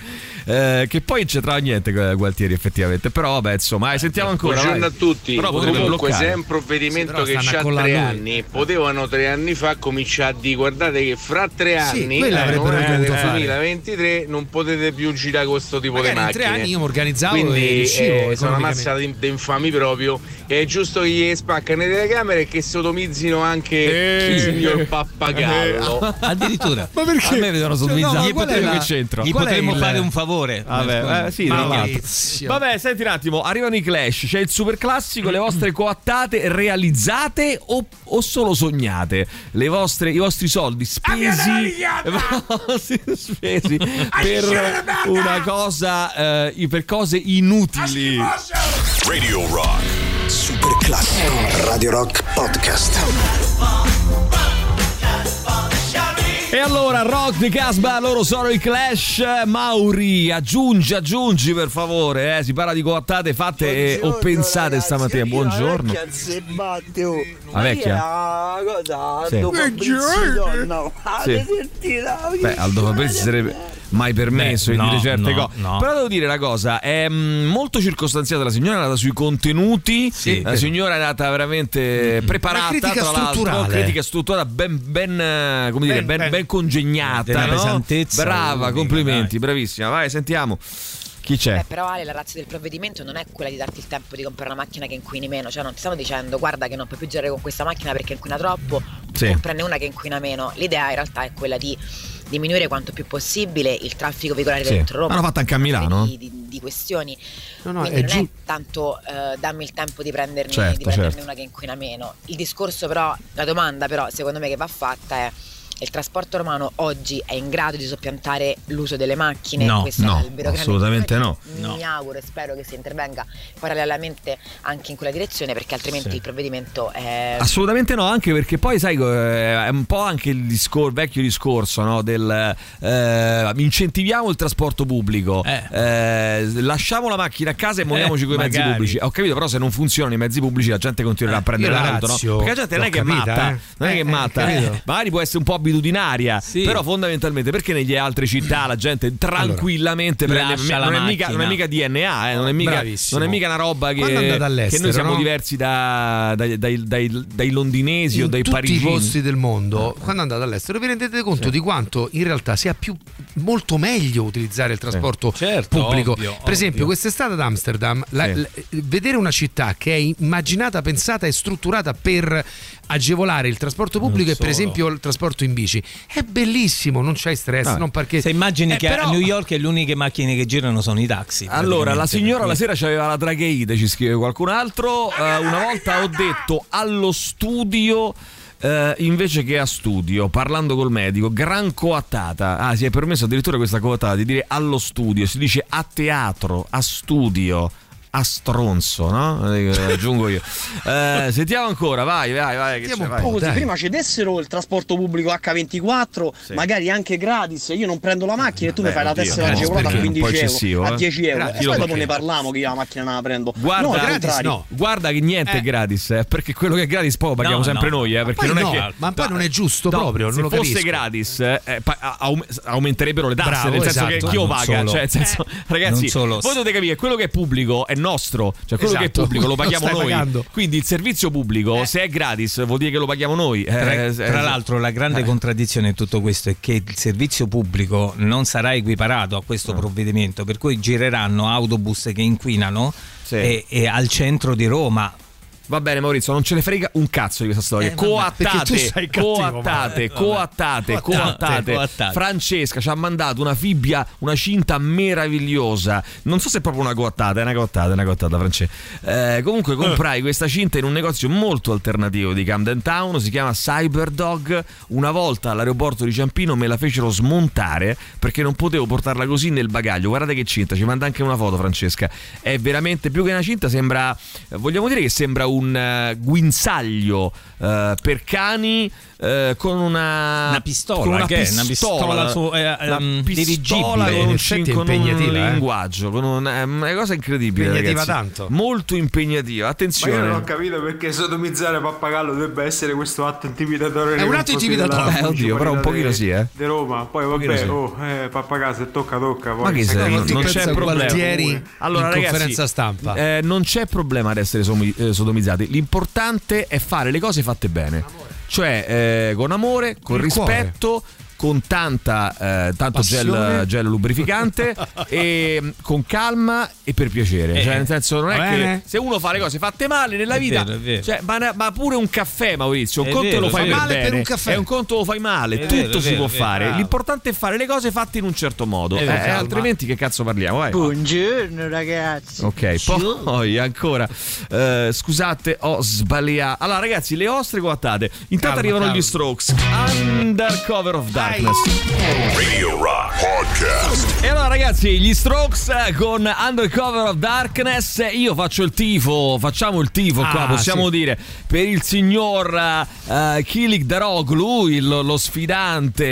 eh, che poi non c'entrava niente eh, Gualtieri effettivamente. Però vabbè, insomma, eh, sentiamo ancora. Buongiorno vai. a tutti. Però Comunque, bloccare. se è un provvedimento Sì, che ha tre lui. anni, potevano tre anni fa cominciare a dire guardate che fra tre Sì, anni, quello eh, fare. 2023, non potete più girare con questo tipo Magari di in macchine. tre anni io mi organizzavo e Quindi riuscivo eh, sono una mazza di, di infami proprio. E è giusto che gli spaccano le telecamere e che sodomizzino anche Eh. il signor Pappagallo. <laughs> Addirittura. Ma perché? A me vedono sodomizzato. no, Gli potevo la- che c'entro. Gli potremmo il- fare un favore. Vabbè, eh, sì. Vabbè, senti un attimo, arrivano i clash, c'è il super classico, le vostre coattate realizzate o, o solo sognate? Le vostre, I vostri soldi spesi, <laughs> spesi per una cosa, eh, per cose inutili. Radio Rock. Classico. Radio Rock Podcast. E allora, Rock di Casba, loro sono i Clash. Mauri, aggiungi, aggiungi per favore. Eh. Si parla di coattate fatte e- o pensate stamattina. Buongiorno. Si batte, oh. La vecchia? Ma cosa? Sì. Dopo Fabrizio, no. Sì. Beh, Aldo Fabrizi sarebbe mai permesso Beh, di dire no, certe no, cose. no. Però devo dire una cosa: è mm, molto circostanziata la signora, è andata sui contenuti. Sì. la signora è andata veramente preparata. Una critica tra l'altro, strutturale. critica strutturata, ben, ben, eh, come dire, Ben- ben, ben- congegnata. Della pesantezza Brava, unica, complimenti, bravissima. Vai, sentiamo. Chi c'è? Beh, però Ale, la razza del provvedimento non è quella di darti il tempo di comprare una macchina che inquini meno, cioè non ti stiamo dicendo guarda che non puoi più girare con questa macchina perché inquina troppo, Sì. comprane una che inquina meno. L'idea in realtà è quella di diminuire quanto più possibile il traffico veicolare Sì. dentro Roma. L'hanno fatta anche a Milano. Di, di- di questioni. No, no, Quindi è non giu- è tanto eh, dammi il tempo di prenderne, Certo, di prenderne certo. una che inquina meno. Il discorso però, la domanda però secondo me che va fatta è il trasporto romano oggi è in grado di soppiantare l'uso delle macchine? No, Questo no, è il vero grande assolutamente no. Mi auguro e spero che si intervenga parallelamente anche in quella direzione perché altrimenti Sì. il provvedimento è... Assolutamente no, anche perché poi sai eh, è un po' anche il discor- vecchio discorso no, del eh, incentiviamo il trasporto pubblico, eh, lasciamo la macchina a casa e muoviamoci Eh, con i mezzi pubblici. Ho capito, però se non funzionano i mezzi pubblici la gente continuerà a prendere io la l'auto, no? Perché la gente non è che è matta, eh. non è che è Eh, matta, eh. magari può essere un po' abitudinaria, Sì. però fondamentalmente perché nelle altre città la gente tranquillamente prende lascia la non è, mica, non è mica. DNA, eh, non, è mica, non è mica una roba che, che noi siamo no? diversi da- dai, dai- dai- dai londinesi o in dai tutti parigini. i posti del mondo, quando andate all'estero, vi rendete conto di quanto in realtà sia più molto meglio utilizzare il trasporto Certo, pubblico. ovvio, per esempio, ovvio. quest'estate ad Amsterdam, la- Sì. la- vedere una città che è immaginata, pensata e strutturata per agevolare il trasporto pubblico e per esempio il trasporto in bici è bellissimo, non c'hai stress, Ah. non parcheggi. Se immagini Eh, che però- a New York le uniche macchine che girano sono i taxi. Allora, la signora la sera aveva la tracheide, ci scrive qualcun altro. Eh, una volta ho detto allo studio. eh, invece che a studio, parlando col medico, gran coattata. Ah, si è permesso addirittura questa coattata di dire allo studio, si dice a teatro, a studio. A stronzo, no? Eh, <laughs> Aggiungo io. Eh, sentiamo ancora, vai, vai, vai. Che un vai. po'. Dai. prima ci dessero il trasporto pubblico H24, Sì. magari anche gratis. Io non prendo la macchina e tu Beh, mi fai la tessera agevolata a perché è un po' 15 eccessivo, euro, eh. a 10 euro. Gratis, e poi dopo ne parliamo che io la macchina non la prendo. Guarda, no, gratis no. Guarda che niente è Eh. gratis, eh, perché quello che è gratis poi lo paghiamo No, sempre no. noi, eh, perché non no, è che ma poi non è giusto proprio, non se lo fosse gratis eh, aum- aumenterebbero le tasse, nel senso esatto. che chi lo Non paga, cioè ragazzi, non voi dovete capire, quello che è pubblico è nostro, cioè quello che è Esatto, pubblico lo <laughs> paghiamo noi. pagando. Quindi il servizio pubblico, se è gratis, vuol dire che lo paghiamo noi. Eh, Tra, eh, tra eh, l'altro la grande eh. contraddizione in tutto questo è che il servizio pubblico non sarà equiparato a questo provvedimento, per cui gireranno autobus che inquinano Sì. e, e al centro di Roma. Va bene Maurizio, non ce ne frega un cazzo di questa storia. Eh, coattate, cattivo, coattate, coattate, Coattate, coattate. coattate. Francesca ci ha mandato una fibbia, una cinta meravigliosa. Non so se è proprio una coattata, è una coattata, è una coattata, Francesca. Eh, comunque comprai questa cinta in un negozio molto alternativo di Camden Town, si chiama Cyberdog. Una volta all'aeroporto di Ciampino me la fecero smontare perché non potevo portarla così nel bagaglio. Guardate che cinta, ci manda anche una foto Francesca. È veramente più che una cinta, sembra vogliamo dire che sembra un un eh, guinzaglio eh, per cani eh, con una, Una pistola, con una che è? Una pistola su- eh, una ehm, pistola con un, è con un eh. linguaggio, con un- è una cosa incredibile. Impegnativa ragazzi. tanto. Molto impegnativa. Ma Attenzione. io non ho capito perché sodomizzare pappagallo dovrebbe essere questo atto intimidatorio. È un atto intimidatorio. della Eh, oddio, però un pochino di- sì, eh. Di Roma. Poi vabbè, sì. oh, eh, pappagallo se tocca tocca. Poi Ma che che Non, non c'è problema. Gualtieri Allora, in ragazzi, conferenza stampa. eh, non c'è problema ad essere somi- sodomizzati. L'importante è fare le cose fatte bene. Cioè, eh, con amore, con Il rispetto. Con tanta, eh, tanto gel, gel lubrificante e con calma e per piacere. Eh, cioè, nel senso, non è che se uno fa le cose fatte male nella È vita, vero, è vero. cioè, ma, ma pure un caffè, Maurizio, un È conto vero, lo è fai Male per un caffè. e un conto lo fai male. È Tutto vero, è si vero, può è vero, fare. bravo. L'importante è fare le cose fatte in un certo modo. È vero, Eh, altrimenti, che cazzo parliamo? Vai. Buongiorno ragazzi. Ok, poi ancora eh, scusate, ho sbagliato. Allora, ragazzi, le ostre coattate. Intanto Calma, arrivano calma. gli strokes. Undercover of Darkness. Radio Rock Podcast. E allora, ragazzi, gli strokes eh, con Undercover of Darkness. Io faccio il tifo, facciamo il tifo qua, Ah, possiamo sì. dire, per il signor uh, Kilik Daroglu, il- lo sfidante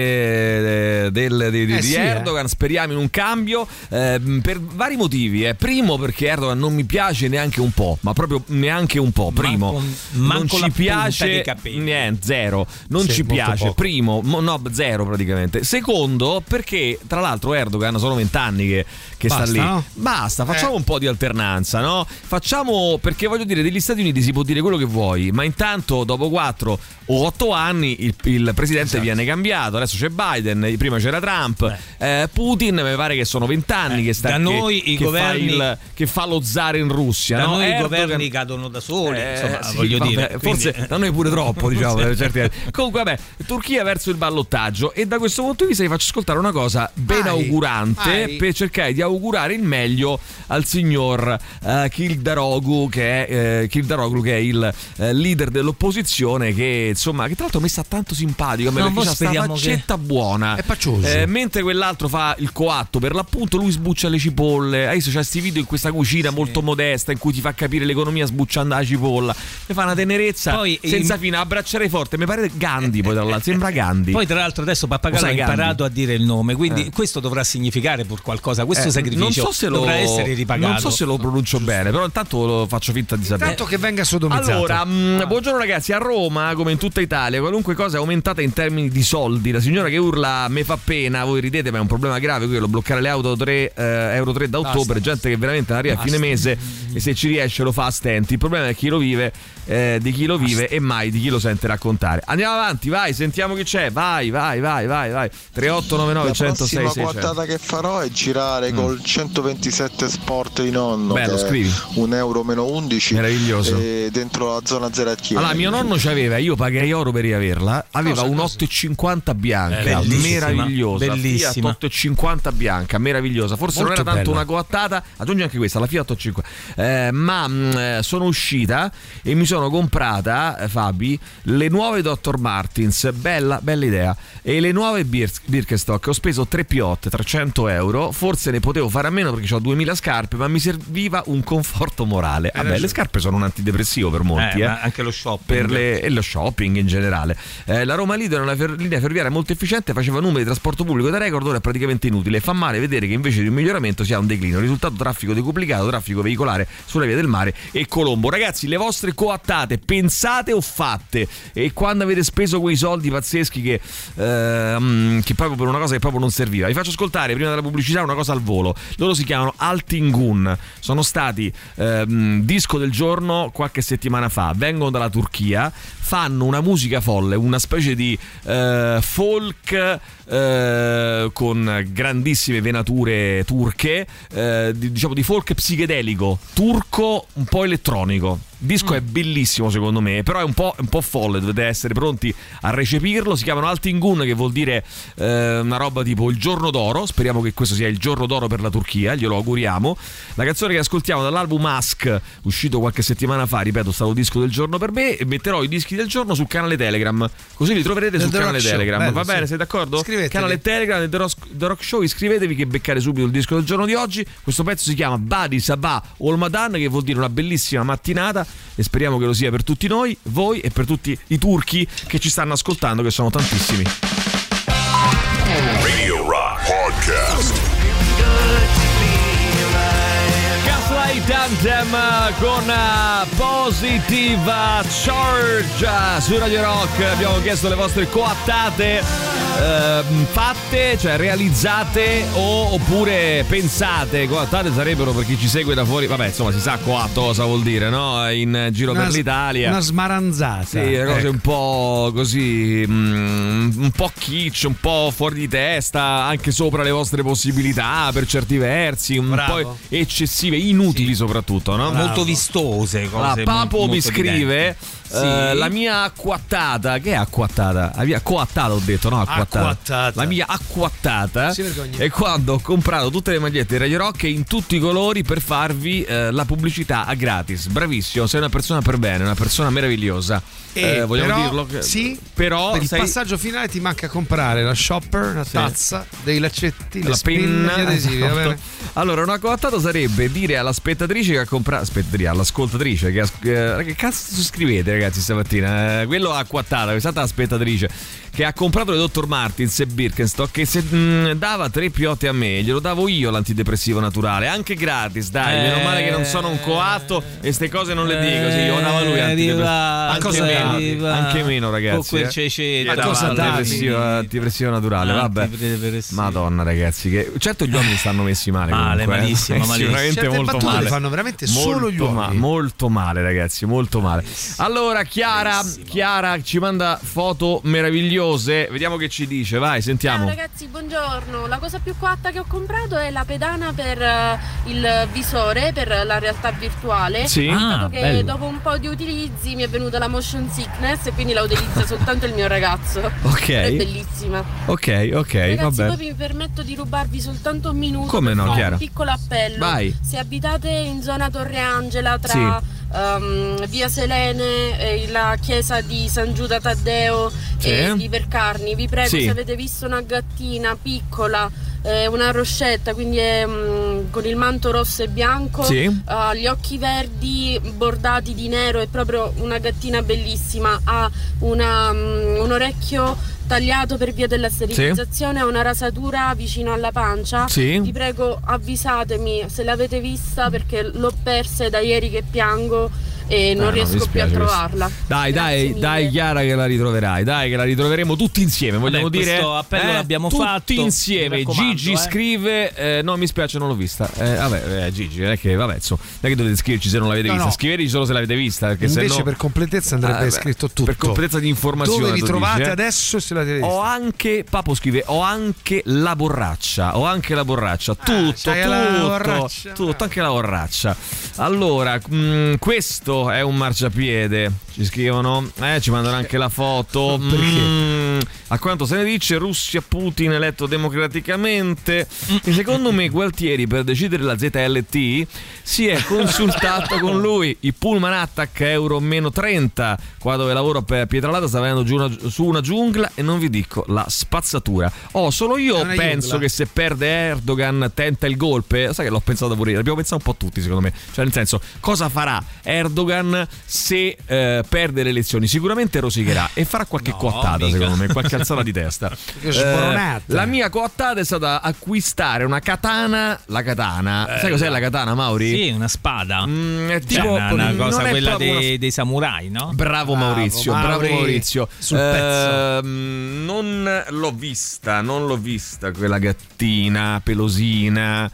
eh, del- di, di- Eh di sì, eh. Erdogan. Speriamo in un cambio eh, per vari motivi. eh. Primo, perché Erdogan non mi piace neanche un po', ma proprio neanche un po'. Primo, Manco- non manco la ci piace niente, zero. Non Sì, ci piace. poco. Primo, mo- no, zero praticamente. Secondo, perché tra l'altro Erdogan sono vent'anni che, che sta Basta, lì. no? Basta, facciamo Eh. un po' di alternanza, no? Facciamo, perché voglio dire, degli Stati Uniti si può dire quello che vuoi, ma intanto dopo 4 o 8 anni il, il presidente Esatto. viene cambiato. Adesso c'è Biden, prima c'era Trump, eh, Putin, mi pare che sono vent'anni Eh, che sta da che- noi i che fa governi- il- che fa lo zar in Russia. Da no? noi i Erdogan- governi cadono da soli, eh, insomma, sì, voglio vabbè, dire. forse quindi- da noi pure troppo, diciamo. certi. <laughs> Comunque, vabbè, Turchia verso il ballottaggio. E da questo punto di vista vi faccio ascoltare una cosa ben augurante per cercare di augurare il meglio al signor uh, Kildaroglu, che è, eh, Kildaroglu, che è il eh, leader dell'opposizione, che insomma, che tra l'altro mi sta tanto simpatico. a me, No, perché c'ha sta faccetta buona. È paccioso. Eh, mentre quell'altro fa il coatto, per l'appunto, lui sbuccia le cipolle. Hai visto, c'è questi video in questa cucina molto modesta in cui ti fa capire l'economia sbucciando la cipolla. Mi fa una tenerezza Poi, senza in- fine, abbraccerei forte. Mi pare Gandhi, poi tra l'altro, sembra Gandhi. Poi, tra l'altro, adesso Pappagallo Lo ha imparato a dire il nome, quindi Eh. questo dovrà significare pur qualcosa. Questo Eh, sacrificio non so se lo, dovrà essere ripagato. Non so se lo pronuncio bene, però intanto lo faccio finta di sapere. Tanto che venga sodomizzato. Allora, mh, buongiorno ragazzi, a Roma, come in tutta Italia, qualunque cosa è aumentata in termini di soldi. La signora che urla me fa pena, voi ridete, ma è un problema grave quello, bloccare le auto 3, eh, Euro 3 da ottobre, gente che veramente non arriva a fine mese e se ci riesce lo fa a stenti. Il problema è chi lo vive, eh, di chi lo vive e mai di chi lo sente raccontare. Andiamo avanti, vai, sentiamo chi c'è. Vai, vai, vai, vai, vai. 3899 La 106 prossima 600. quattata che farò è girare col 127 Sport di nonno. Mm. Bello, scrivi. Un euro meno 11. Meraviglioso. E dentro la zona zero a Chiesa. Allora, mio nonno c'aveva, io pagherei oro per riaverla. Aveva un 8,50 bianca, Bellissima, meravigliosa. bellissima. Fiat 8,50 bianca, meravigliosa. Forse Molto non era tanto bella. una coattata, aggiungi anche questa, la Fiat 8,50. Eh, ma mh, eh, sono uscita e mi sono comprata, eh, Fabi, le nuove Dr. Martins. Bella, bella idea. E le nuove Bir- Birkenstock. Ho speso 3 piotte, 300 euro. Forse ne potevo fare a meno perché ho 2000 scarpe, ma mi serviva un conforto morale. Vabbè, le scarpe sono un antidepressivo per molti, Eh, eh anche lo shopping. le- e lo shopping in generale. Eh, la Roma Lido è una fer- linea ferroviaria molto efficiente, faceva numeri di trasporto pubblico da record, ora è praticamente inutile. Fa male vedere che invece di un miglioramento si ha un declino. Risultato traffico decuplicato, traffico veicolare sulla via del mare e Colombo. Ragazzi, le vostre coattate, pensate o fatte? E quando avete speso quei soldi pazzeschi che, ehm, che proprio per una cosa che proprio non serviva. Vi faccio ascoltare prima della pubblicità una cosa al volo. Loro si chiamano Altingun. Sono stati ehm, disco del giorno qualche settimana fa. Vengono dalla Turchia. Fanno una musica folle, una specie di eh, folk eh, con grandissime venature turche, eh, di- diciamo di folk psichedelico, turco un po' elettronico. Il disco è bellissimo secondo me, però è un po', un po' folle, dovete essere pronti a recepirlo. Si chiamano Altingun, che vuol dire eh, una roba tipo il giorno d'oro. Speriamo che questo sia il giorno d'oro per la Turchia, glielo auguriamo. La canzone che ascoltiamo dall'album Mask, uscito qualche settimana fa, ripeto, stato il disco del giorno per me. E metterò i dischi del giorno sul canale Telegram, così li troverete sul canale Telegram. bello, Va bene, sì. sei d'accordo? Iscrivetevi. Canale Telegram The Rock, The Rock Show, iscrivetevi che beccate subito il disco del giorno di oggi. Questo pezzo si chiama Badi Sabah Olmadan, che vuol dire una bellissima mattinata e speriamo che lo sia per tutti noi, voi e per tutti i turchi che ci stanno ascoltando, che sono tantissimi. Radio Rock Podcast. Gaslight Anthem con uh, Positive Charge uh, su Radio Rock. Abbiamo chiesto le vostre coattate uh, fatte, cioè realizzate o, oppure pensate. Coattate sarebbero per chi ci segue da fuori. Vabbè, insomma, si sa coatto cosa vuol dire, no? In giro Una per l'Italia. Una smaranzata. Sì, le cose Ecco. un po' così, mm, un po' kitsch, un po' fuori di testa, anche sopra le vostre possibilità per certi versi, un Bravo. po' eccessive, inutili soprattutto, no? Molto vistose cose. Allora, Papo molto mi scrive evidenti. Eh, la mia acquattata, che è acquattata? La mia coattata ho detto, no acquattata. Acquattata. La mia acquattata Si vergogna. è quando ho comprato tutte le magliette di Radio Rock in tutti i colori per farvi eh, la pubblicità a gratis. Bravissimo, sei una persona per bene, una persona meravigliosa. E Eh, vogliamo però, dirlo? che- Sì, però per il sei- passaggio finale ti manca comprare la shopper, la Sì. tazza, dei laccetti, la penna adesivi, esatto. allora una coattata sarebbe dire alla spettatrice che ha comprato aspettatrice all'ascoltatrice che, ha- eh, che cazzo scrivete ragazzi stamattina Eh, quello ha acquattata questa è stata la spettatrice che ha comprato le Dr. Martins e Birkenstock che se mh, dava tre piotte a me glielo davo io l'antidepressivo naturale anche gratis dai Eh. meno male che non sono un coatto e ste cose non le dico sì glielo dava lui Eh, antidepressivo anche cosa meno anche meno ragazzi Con quel eh. Cosa antidepressivo, antidepressivo naturale vabbè. Madonna ragazzi che certo gli uomini stanno messi male Male, comunque, malissimo, Eh, malissimo. <laughs> sicuramente Certe molto male le fanno veramente molto solo gli uomini. ma- molto male ragazzi molto male allora Chiara Chiara ci manda foto meravigliose vediamo che ci dice vai sentiamo Ciao ragazzi, buongiorno. La cosa più coatta che ho comprato è la pedana per eh, il visore, per la realtà virtuale. Sì? Dato Ah, che bello. dopo un po' di utilizzi mi è venuta la motion sickness e quindi la utilizza <laughs> soltanto il mio ragazzo. Ok. È bellissima. ok ok Ragazzi, vabbè poi mi permetto di rubarvi soltanto un minuto Come per no, Chiara? un piccolo appello. Vai. Se abitate in zona Torre Angela tra ehm, Via Selene e la chiesa di San Giuda Taddeo Sì. e di Vercarni, vi prego Sì. se avete visto una gattina piccola eh, una roscetta, quindi è, mm, con il manto rosso e bianco, Sì. ha gli occhi verdi bordati di nero, è proprio una gattina bellissima, ha una, mm, un orecchio tagliato per via della sterilizzazione, ha una rasatura vicino alla pancia. Sì. Vi prego avvisatemi se l'avete vista perché l'ho persa da ieri che piango e non Ah, no, riesco più a trovarla. dai Grazie dai dai Chiara che la ritroverai dai che la ritroveremo tutti insieme vogliamo Vabbè, dire questo appello eh, l'abbiamo tutti fatto, insieme mi raccomando, Gigi eh. scrive eh, no mi spiace non l'ho vista eh, vabbè eh, Gigi non è che vabbè insomma non è che dovete scriverci se non l'avete No, vista no. scriveteci solo se l'avete vista perché se Invece no per completezza andrebbe Ah, scritto tutto. per completezza di informazione Dove vi trovate dici, eh? adesso se l'avete vista? Ho anche, Papo scrive, ho anche la borraccia, ho anche la borraccia, tutto, la tutto, borraccia? tutto, anche la borraccia. Allora, mh, questo è un marciapiede, ci scrivono, eh, ci mandano anche la foto. Mm, a quanto se ne dice, Russia, Putin eletto democraticamente. E secondo me Gualtieri per decidere la ZLT si è consultato con lui. I Pullman Attack euro meno 30, qua dove lavoro per Pietralata sta venendo giù una- su una giungla e non vi dico la spazzatura. Oh, solo io penso giungla. che se perde Erdogan tenta il golpe. Sai che l'ho pensato pure io, l'abbiamo pensato un po' tutti secondo me. Cioè nel senso, cosa farà Erdogan se eh, perde le elezioni? Sicuramente rosicherà e farà qualche coattata mica. secondo me, qualche alzata di <laughs> testa. Sboronata. la mia coattata è stata acquistare una katana. La katana, sai cos'è la katana, Mauri? Sì, una spada. Mm, è Cioè, tipo una, una non cosa quella dei, una- dei samurai, no? Bravo Maurizio, bravo Mauri, Maurizio. sul pezzo. Ehm, non l'ho vista, non l'ho vista quella gattina pelosina.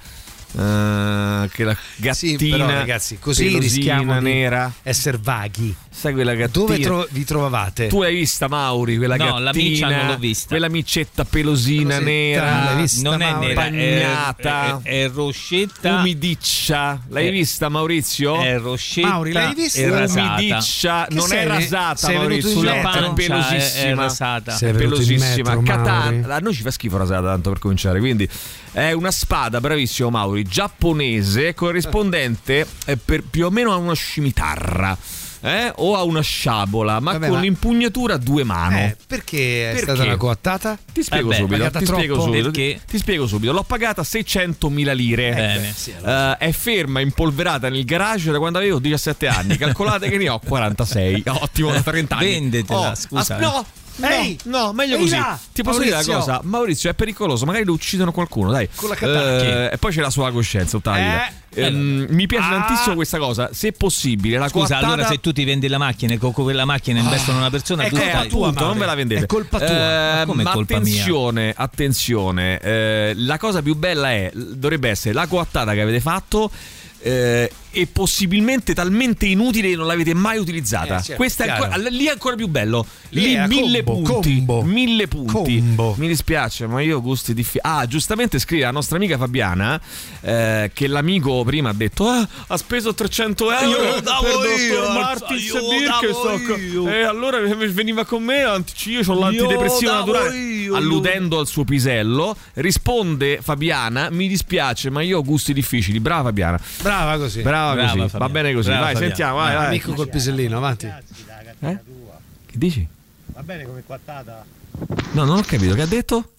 Eh, che la gattina Sì, però ragazzi, così pelosina rischiamo di nera. essere vaghi. Sai quella gattina? Dove tro- vi trovavate? Tu l'hai vista, Mauri? Quella No, gattina? la miccia non l'ho vista. Quella micetta pelosina Pelosetta, nera. vista, non è Mauri? nera, Bagnata. è, è, è roscetta. Umidiccia. L'hai Eh, vista, Maurizio? È roscetta. Mauri, l'hai vista? È rasata. Umidiccia. Che Non sei? è rasata, Sei Maurizio. Sulla metro? pancia è pelosissima. è, è rasata. Sei pelosissima. metro. Mauri? A noi ci fa schifo rasata tanto per cominciare. Quindi è una spada, bravissimo Mauri, giapponese, corrispondente eh, per più o meno a una scimitarra. eh, o a una sciabola, ma Vabbè, con ma- l'impugnatura a due mano. Eh, perché è Perché? stata una coattata? Ti spiego Vabbè, subito. pagata Ti spiego subito. Ti spiego subito. L'ho pagata 600.000 lire. Bene. Eh, è ferma, impolverata nel garage da quando avevo 17 anni. Calcolate che ne ho 46. <laughs> Ottimo, da 30 anni. Vendetela, Oh, scusa, as- no, no, Ehi! no, meglio Ehi così. là! Ti posso dire Maurizio! una cosa? Maurizio è pericoloso, magari lo uccidono qualcuno, dai. Con la katana. Eh, e poi c'è la sua coscienza vita. Eh. Ehm, mi piace Ah. tantissimo questa cosa. Se possibile, la Scusa, coattata- allora se tu ti vendi la macchina e con quella macchina investono una persona, è tu colpa stai- tua, non ve la vendete. È colpa tua. Eh, Ma come è ma colpa mia? attenzione, attenzione. eh, la cosa più bella è, dovrebbe essere la coattata che avete fatto. eh, e possibilmente talmente inutile che non l'avete mai utilizzata. Eh, certo, Questa è ancora, lì è ancora più bello. Lì Lì mille combo, punti. combo. Mille punti. Combo. Mi dispiace, ma io ho gusti difficili. Ah, giustamente scrive la nostra amica Fabiana eh, che l'amico prima ha detto: Ah, ha speso 300 euro Io lo per davo io, dottor Martins davo io. E allora veniva con me, io ho l'antidepressivo Io davo naturale. io, alludendo al suo pisello, risponde Fabiana: Mi dispiace, ma io ho gusti difficili. Brava Fabiana. Brava così. Brava, Brava, così. Fabiana. Va bene così. Brava, vai, Fabiana. sentiamo. Vai, vai. Amico col pisellino, avanti. Eh? Che dici? Va bene come quattata? No, non ho capito. Che ha detto?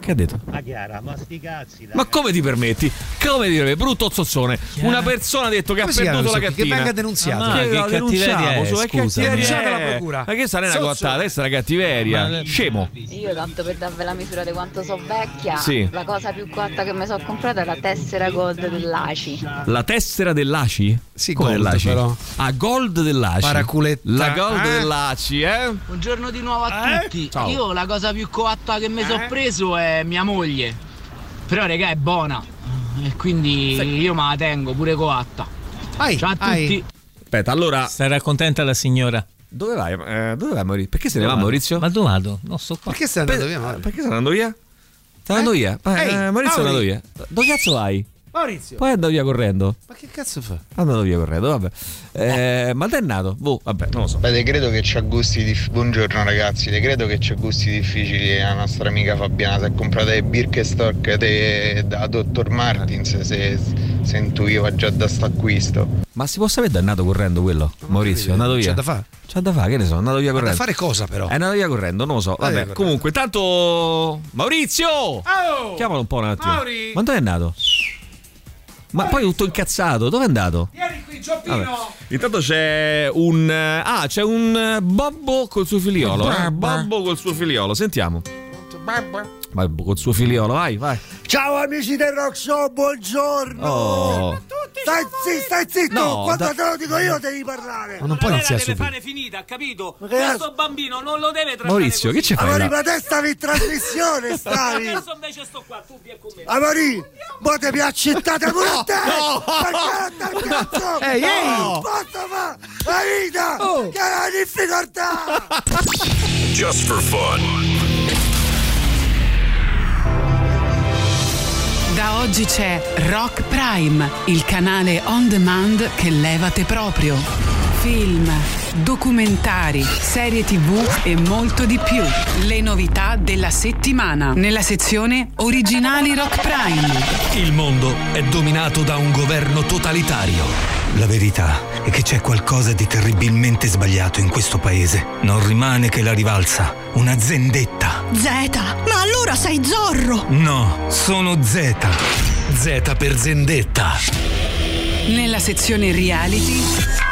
Che ha detto? Ma Chiara, ma sti cazzi, dai. Ma come ti permetti? Come permetti? Brutto zozzone. Una persona ha detto che Come ha perduto la qui? Che venga denunziato. Ah, Che che la cattiveria è, su- che scusa. cattiveria Denunciate è? alla procura. Ma che nella Sozzo. coattata? Questa è la cattiveria. Scemo. Io tanto per darvi la misura di quanto so vecchia, Sì. la cosa più cotta che mi sono comprata è la tessera gold dell'ACI. La tessera dell'ACI? Sì, Come gold, dell'ACI? però. Ah, gold dell'ACI. Paraculetta. La gold Eh? dell'ACI, eh? Buongiorno di nuovo a tutti. Ciao. Io la cosa più coatta che mi sono preso è mia moglie. Però regà è buona. E quindi io me la tengo pure coatta. Ai, Ciao a ai. tutti. Aspetta, allora. Sarà contenta la signora. Dove vai? Eh, dove vai Maurizio? Perché se ne va Maurizio? Ma dove vado? Non so qua. Perché stai andando Per- via? Mauro? Perché stai andando via? Stai andando via? Eh, eh, Maurizio è andato via. Dove cazzo vai? Maurizio. Poi è andato via correndo. Ma che cazzo fa? È andato via correndo, vabbè. Eh, ma è nato? Boh, vabbè, non lo so. Beh, te credo che c'ha gusti difficili. Buongiorno ragazzi, te credo che c'ha gusti difficili la nostra amica Fabiana. Si è comprata le Birkenstock de- da Dr. Martins se, se intuiva già da sto acquisto. Ma si può sapere dove è andato correndo quello? Maurizio, è andato via. C'è da fare. C'ha da fare, che ne so, è andato via Ma da correndo. fare cosa però? È andato via correndo, non lo so. Vabbè, correndo. comunque, tanto. Maurizio! Oh! Chiamalo un po' un attimo. Mauri! Ma dove è andato? Ma poi tutto incazzato, dove è andato? Vieni qui, Vabbè. Intanto c'è un. eh, Ah, c'è un eh, Bobbo col suo figliolo. Eh? Bobbo col suo figliolo, sentiamo. Bobbo col suo figliolo, vai, vai. Ciao amici del Rock Show, buongiorno! Oh. Stai zitto, stai zitto! No, Quando da- te lo dico io devi parlare! Ma non puoi iniziare deve subito. fare finita, capito? che Questo bambino non lo deve trattare Maurizio, che ci fai Amori, là? ma te stavi in trasmissione, <laughs> stavi! Adesso invece sto qua, tu vieni con me. Amori, mo te mi accettate <laughs> pure a te! No! Perché non te cazzo? <laughs> Ehi, ehi! Oh, Posso fa la vita! Che è una difficoltà! Just for fun. Da oggi c'è Rock Prime, il canale on demand che levate proprio. Film, documentari, serie tv e molto di più. Le novità della settimana nella sezione Originali Rock Prime. Il mondo è dominato da un governo totalitario. La verità è che c'è qualcosa di terribilmente sbagliato in questo paese. Non rimane che la rivalsa, una zendetta. Zeta, ma allora sei Zorro! No, sono Z. Z per zendetta. Nella sezione reality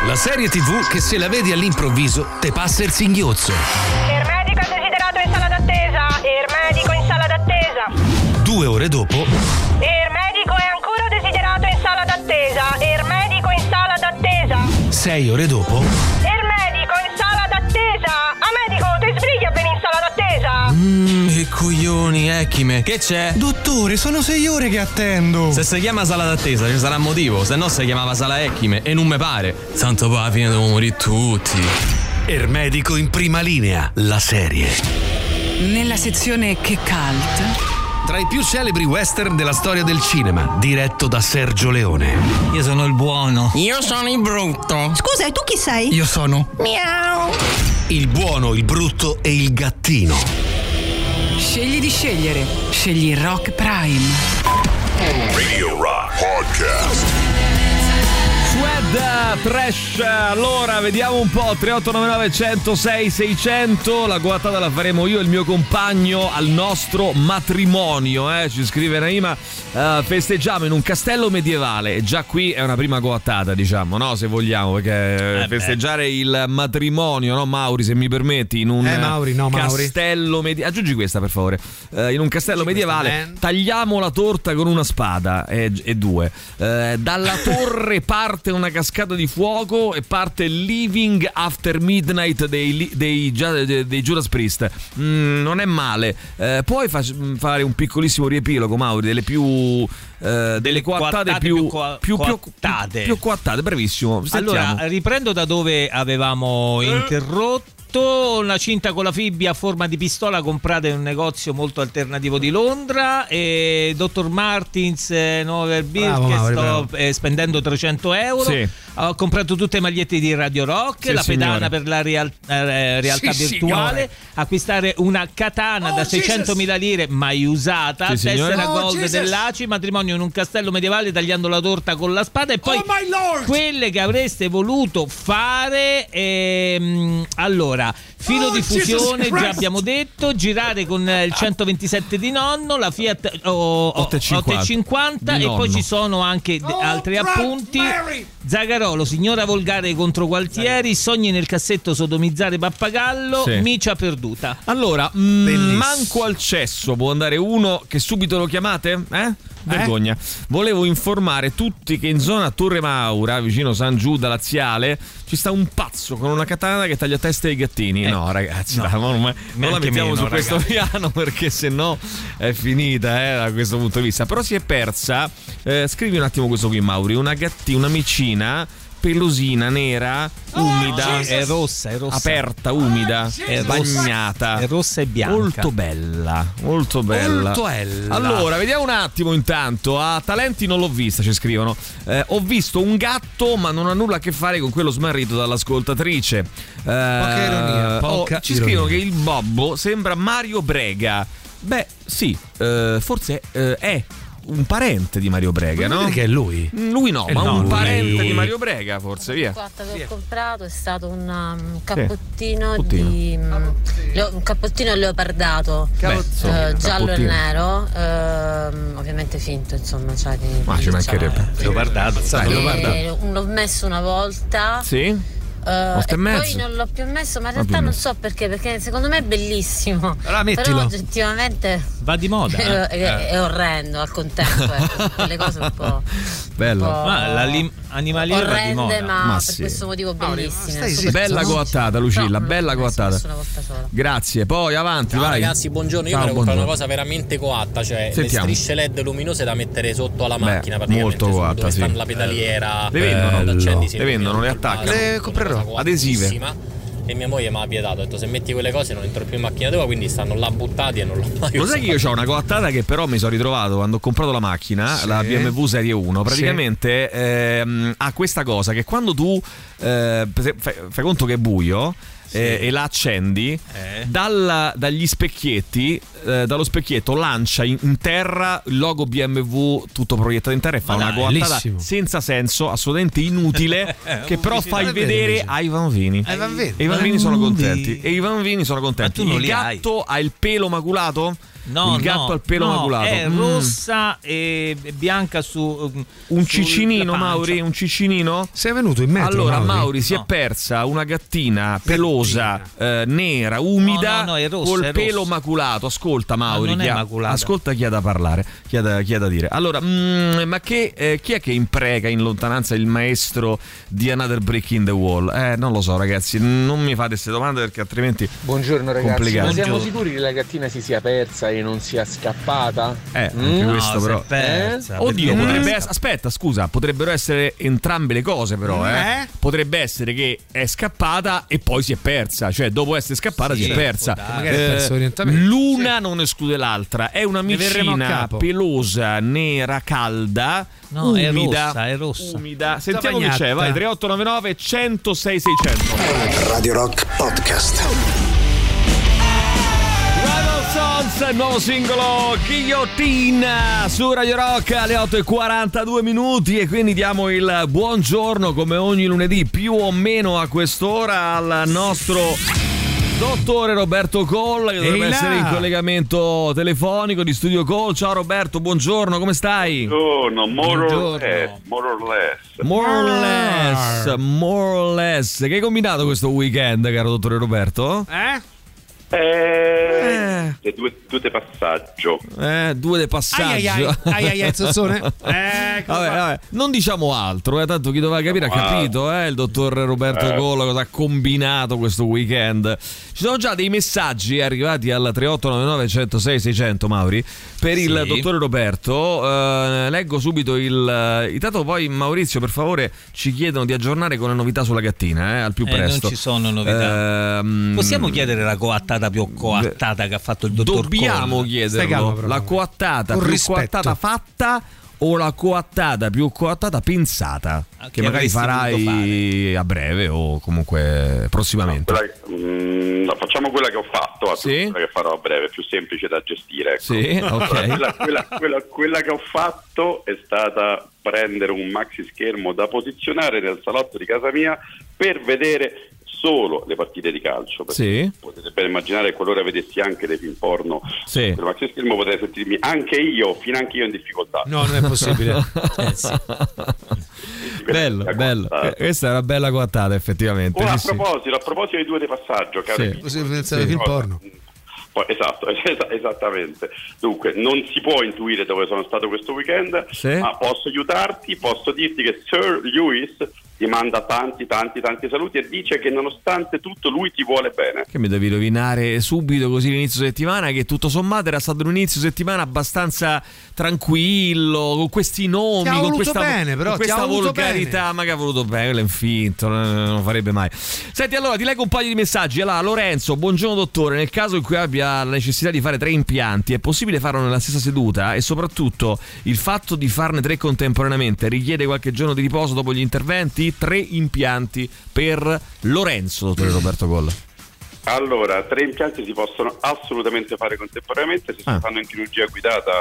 La serie TV che se la vedi all'improvviso te passa il singhiozzo. Il medico è desiderato in sala d'attesa. Il medico in sala d'attesa. Due ore dopo, Il medico è ancora desiderato in sala d'attesa. Il medico in sala d'attesa. sei ore dopo, d'attesa. Mmm, che coglioni, Echime. Che c'è? Dottore, sono sei ore che attendo! Se si chiama sala d'attesa ci sarà motivo, se no si chiamava sala Echime e non me pare. Tanto poi alla fine devono morire tutti. Ermedico in prima linea, la serie. nella sezione Che Cult Tra i più celebri western della storia del cinema, diretto da Sergio Leone. Io sono il buono. Io sono il brutto. Scusa, e tu chi sei? Io sono Miau! Il buono, il brutto e il gattino. Scegli di scegliere. Scegli Rock Prime. Radio Rock Podcast. Red Trash. Allora, vediamo un po'. 3899 106 600. La guattata la faremo io e il mio compagno al nostro matrimonio. Eh? Ci scrive Naima. Eh, festeggiamo in un castello medievale. E già qui è una prima guattata, diciamo, no? Se vogliamo, perché Eh beh. festeggiare il matrimonio, no, Mauri, se mi permetti, in un Eh, Mauri, no, castello medievale. Aggiungi questa, per favore. Eh, in un castello medievale, man. tagliamo la torta con una spada e, e due. Eh, dalla torre parte una cascata di fuoco e parte Living After Midnight dei, dei, dei- dei Judas Priest. Mm, non è male. Eh, puoi fa- fare un piccolissimo riepilogo, Mauri, delle più. eh, delle coattate coattate più, più coa- più, più- coattate. più coattate, bravissimo. Allora, Sentiamo. riprendo da dove avevamo interrotto. Una cinta con la fibbia a forma di pistola comprata in un negozio molto alternativo di Londra. E Dr. Martins eh, Novel Beer Bravo, che Mauri, sto eh, spendendo 300 euro. Sì. Ho comprato tutte le magliette di Radio Rock, Sì, la pedana signore. per la real- eh, realtà Sì, virtuale, signore. acquistare una katana Oh, da. 600.000 lire mai usata, Sì, tessera Oh, gold Jesus. dell'ACI, matrimonio in un castello medievale tagliando la torta con la spada e poi Oh quelle che avreste voluto fare ehm, allora filo Oh, diffusione Jesus già abbiamo detto girare con eh, il 127 di nonno la Fiat oh, oh, 850 850 di e poi ci sono anche Oh, altri Brad appunti Mary! Zagarolo signora volgare contro Gualtieri sogni nel cassetto sodomizzare pappagallo Sì. micia perduta Allora, mm, Bellissimo. manco al cesso può andare uno che subito lo chiamate? Eh? Vergogna. Volevo informare tutti che in zona Torre Maura, vicino San Giuda Laziale, ci sta un pazzo con una katana che taglia testa ai gattini. Eh, no, ragazzi, no. ma ormai non la mettiamo meno, su questo ragazzi. piano perché sennò è finita eh, da questo punto di vista. Però si è persa. eh, scrivi un attimo questo qui, Mauri. Una gattina, una micina pelosina nera, umida, è rossa è rossa aperta, umida, È rossa. bagnata. è rossa e bianca Molto bella, molto bella. Molto bella. Allora, vediamo un attimo intanto. A Talenti non l'ho vista, ci scrivono. Eh, ho visto un gatto, ma non ha nulla a che fare con quello smarrito dall'ascoltatrice. Eh, Poca ironia, oh, poca ci ironia. scrivono che il Bobbo sembra Mario Brega. Beh, sì, eh, forse eh, è un parente di Mario Brega, no? che è lui? Mm, Lui no, Eh ma no, un lui- parente di Mario Brega, forse, via. Quatta che ho comprato è stato un um, cappottino Cappottino. di um, leo- un cappottino leopardato Beh, insomma, eh, giallo e nero ehm, ovviamente finto insomma cioè di, Ma ci mancherebbe. leopardato Dai, Eh, leopardato. l'ho messo una volta Sì? Eh, e e mezzo? poi non l'ho più messo ma in realtà non so perché perché secondo me è bellissimo Allora mettilo. però oggettivamente va di moda <laughs> è, eh. è- è orrendo al contempo ecco, quelle cose un po' <laughs> Bello. un po' Ma la lim- di orrende moda ma, Ma per sì. questo motivo bellissime stai super Bella coattata, Lucilla, No, bella coattata. nessuna volta sola. Grazie, poi avanti, Ciao vai. ragazzi, buongiorno. Io Ciao, vorrei comprare una cosa veramente coatta, cioè Sentiamo. le strisce LED luminose da mettere sotto alla Beh, macchina praticamente. molto coatta, dove sì. la pedaliera. Le vendono? Le vendono, le attaccano. Le comprerò. Adesive. E mia moglie mi ha vietato, ha detto se metti quelle cose non entro più in macchina tua, quindi stanno là buttati e non l'ho mai Lo sai usato. che io ho una coattata che però mi sono ritrovato quando ho comprato la macchina, Sì. la BMW Serie 1, praticamente ehm, ha questa cosa che quando tu eh, fai, fai conto che è buio eh, e la accendi, Eh. dalla- dagli specchietti, eh, dallo specchietto lancia in, in terra il logo BMW tutto proiettato in terra e fa Ma una bellissimo. senza senso, assolutamente inutile, <laughs> che però fai vedere ai bambini. Ai bambini. E i bambini sono contenti. E i bambini sono contenti. Il li hai? gatto ha il pelo maculato? No, il gatto no, ha il pelo no, maculato. È Mm. rossa e bianca su Un sulla ciccinino, pancia. Mauri? Un ciccinino? Sei venuto in metro, allora, Mauri, Mauri? si è persa una gattina pelosa, eh, nera, umida, No, no, no, è rossa, col pelo rossa. maculato. Ascolta, Mauri. non è chi ha- ascolta chi ha da parlare, chi ha da, chi ha da dire. Allora, mm, ma che, eh, chi è che imprega in lontananza il maestro di Another Brick in the Wall? Eh, non lo so, ragazzi. Non mi fate queste domande perché altrimenti. Buongiorno ragazzi, Complicato. ma siamo sicuri che la gattina si sia persa e non sia scappata? Eh, anche Mm? questo No, però. è persa, Oddio, perché- potrebbe essere. Aspetta, scusa, potrebbero essere entrambe le cose, però. Eh? Eh? Potrebbe essere che è scappata e poi si è persa. Cioè, dopo essere scappata, Sì, si è persa. Magari orientamento. l'una non esclude l'altra. È una micina pelosa, nera, calda. No, è umida, rossa, è rossa. umida. Sentiamo chi c'è. Vai, 3899 106 600. Radio Rock Podcast. Sons, nuovo singolo Guillotine su Radio Rock alle 8.42 minuti e quindi diamo il buongiorno come ogni lunedì più o meno a quest'ora al nostro dottore Roberto Colla che dovrebbe Ehi là! essere in collegamento telefonico di Studio Call. Ciao Roberto, buongiorno, come stai? Buongiorno, more or Buongiorno. less, more or less. More or less, more or less. Che hai combinato questo weekend, caro dottore Roberto? Eh? Eh, le due, due di passaggio. Eh, due de passaggio. Ai, ai, ai, ai, ai, ai, Zozzone. Eh, <laughs> Vabbè, fa? vabbè, non diciamo altro, eh, tanto chi doveva capire ha capito, eh, il dottor Roberto Eh. Colla cosa ha combinato questo weekend. Ci sono già dei messaggi arrivati al 3899 106 600 Mauri per il Sì. dottore Roberto. Eh, leggo subito il intanto poi Maurizio per favore ci chiedono di aggiornare con le novità sulla gattina, eh, al più Eh, non presto. ci sono novità. Ehm, Possiamo chiedere la coattata più coattata che ha fatto il dottor Dobbiamo Colla? chiederlo. La coattata Con più rispetto. coattata fatta o la coattata più coattata pensata? Ah, che che magari farai a breve o comunque prossimamente. Quella- mm, no, facciamo quella che ho fatto, Sì. quella che farò a breve, è più semplice da gestire. ecco. Sì, <laughs> ok. Quella, quella- quella- quella che ho fatto è stata prendere un maxi schermo da posizionare nel salotto di casa mia per vedere solo le partite di calcio. Sì. Potete ben immaginare che qualora vedessi anche dei film porno Sì. sul maxi schermo potrei sentirmi anche io, fino anche io in difficoltà. No, non è possibile. <laughs> Eh, sì. bello, bello. Eh, Questa è una bella coattata effettivamente. Oh, a proposito, a proposito dei due di passaggio, caro Sì. Così pensare Sì. film porno. Esatto, <laughs> es- esattamente. Dunque, non si può intuire dove sono stato questo weekend, Sì. ma posso aiutarti, posso dirti che Sir Lewis ti manda tanti, tanti, tanti saluti e dice che nonostante tutto lui ti vuole bene. Che mi devi rovinare subito così l'inizio settimana che tutto sommato era stato un inizio settimana abbastanza tranquillo con questi nomi con voluto questa, bene, però, con questa voluto volgarità ma che ha voluto bene quello è infinto non, non farebbe mai. Senti allora ti leggo un paio di messaggi. Allora Lorenzo buongiorno dottore. Nel caso in cui abbia la necessità di fare tre impianti è possibile farlo nella stessa seduta? E soprattutto il fatto di farne tre contemporaneamente richiede qualche giorno di riposo dopo gli interventi tre impianti per Lorenzo dottore Roberto Golla Allora, tre impianti si possono assolutamente fare contemporaneamente, se Ah. si fanno in chirurgia guidata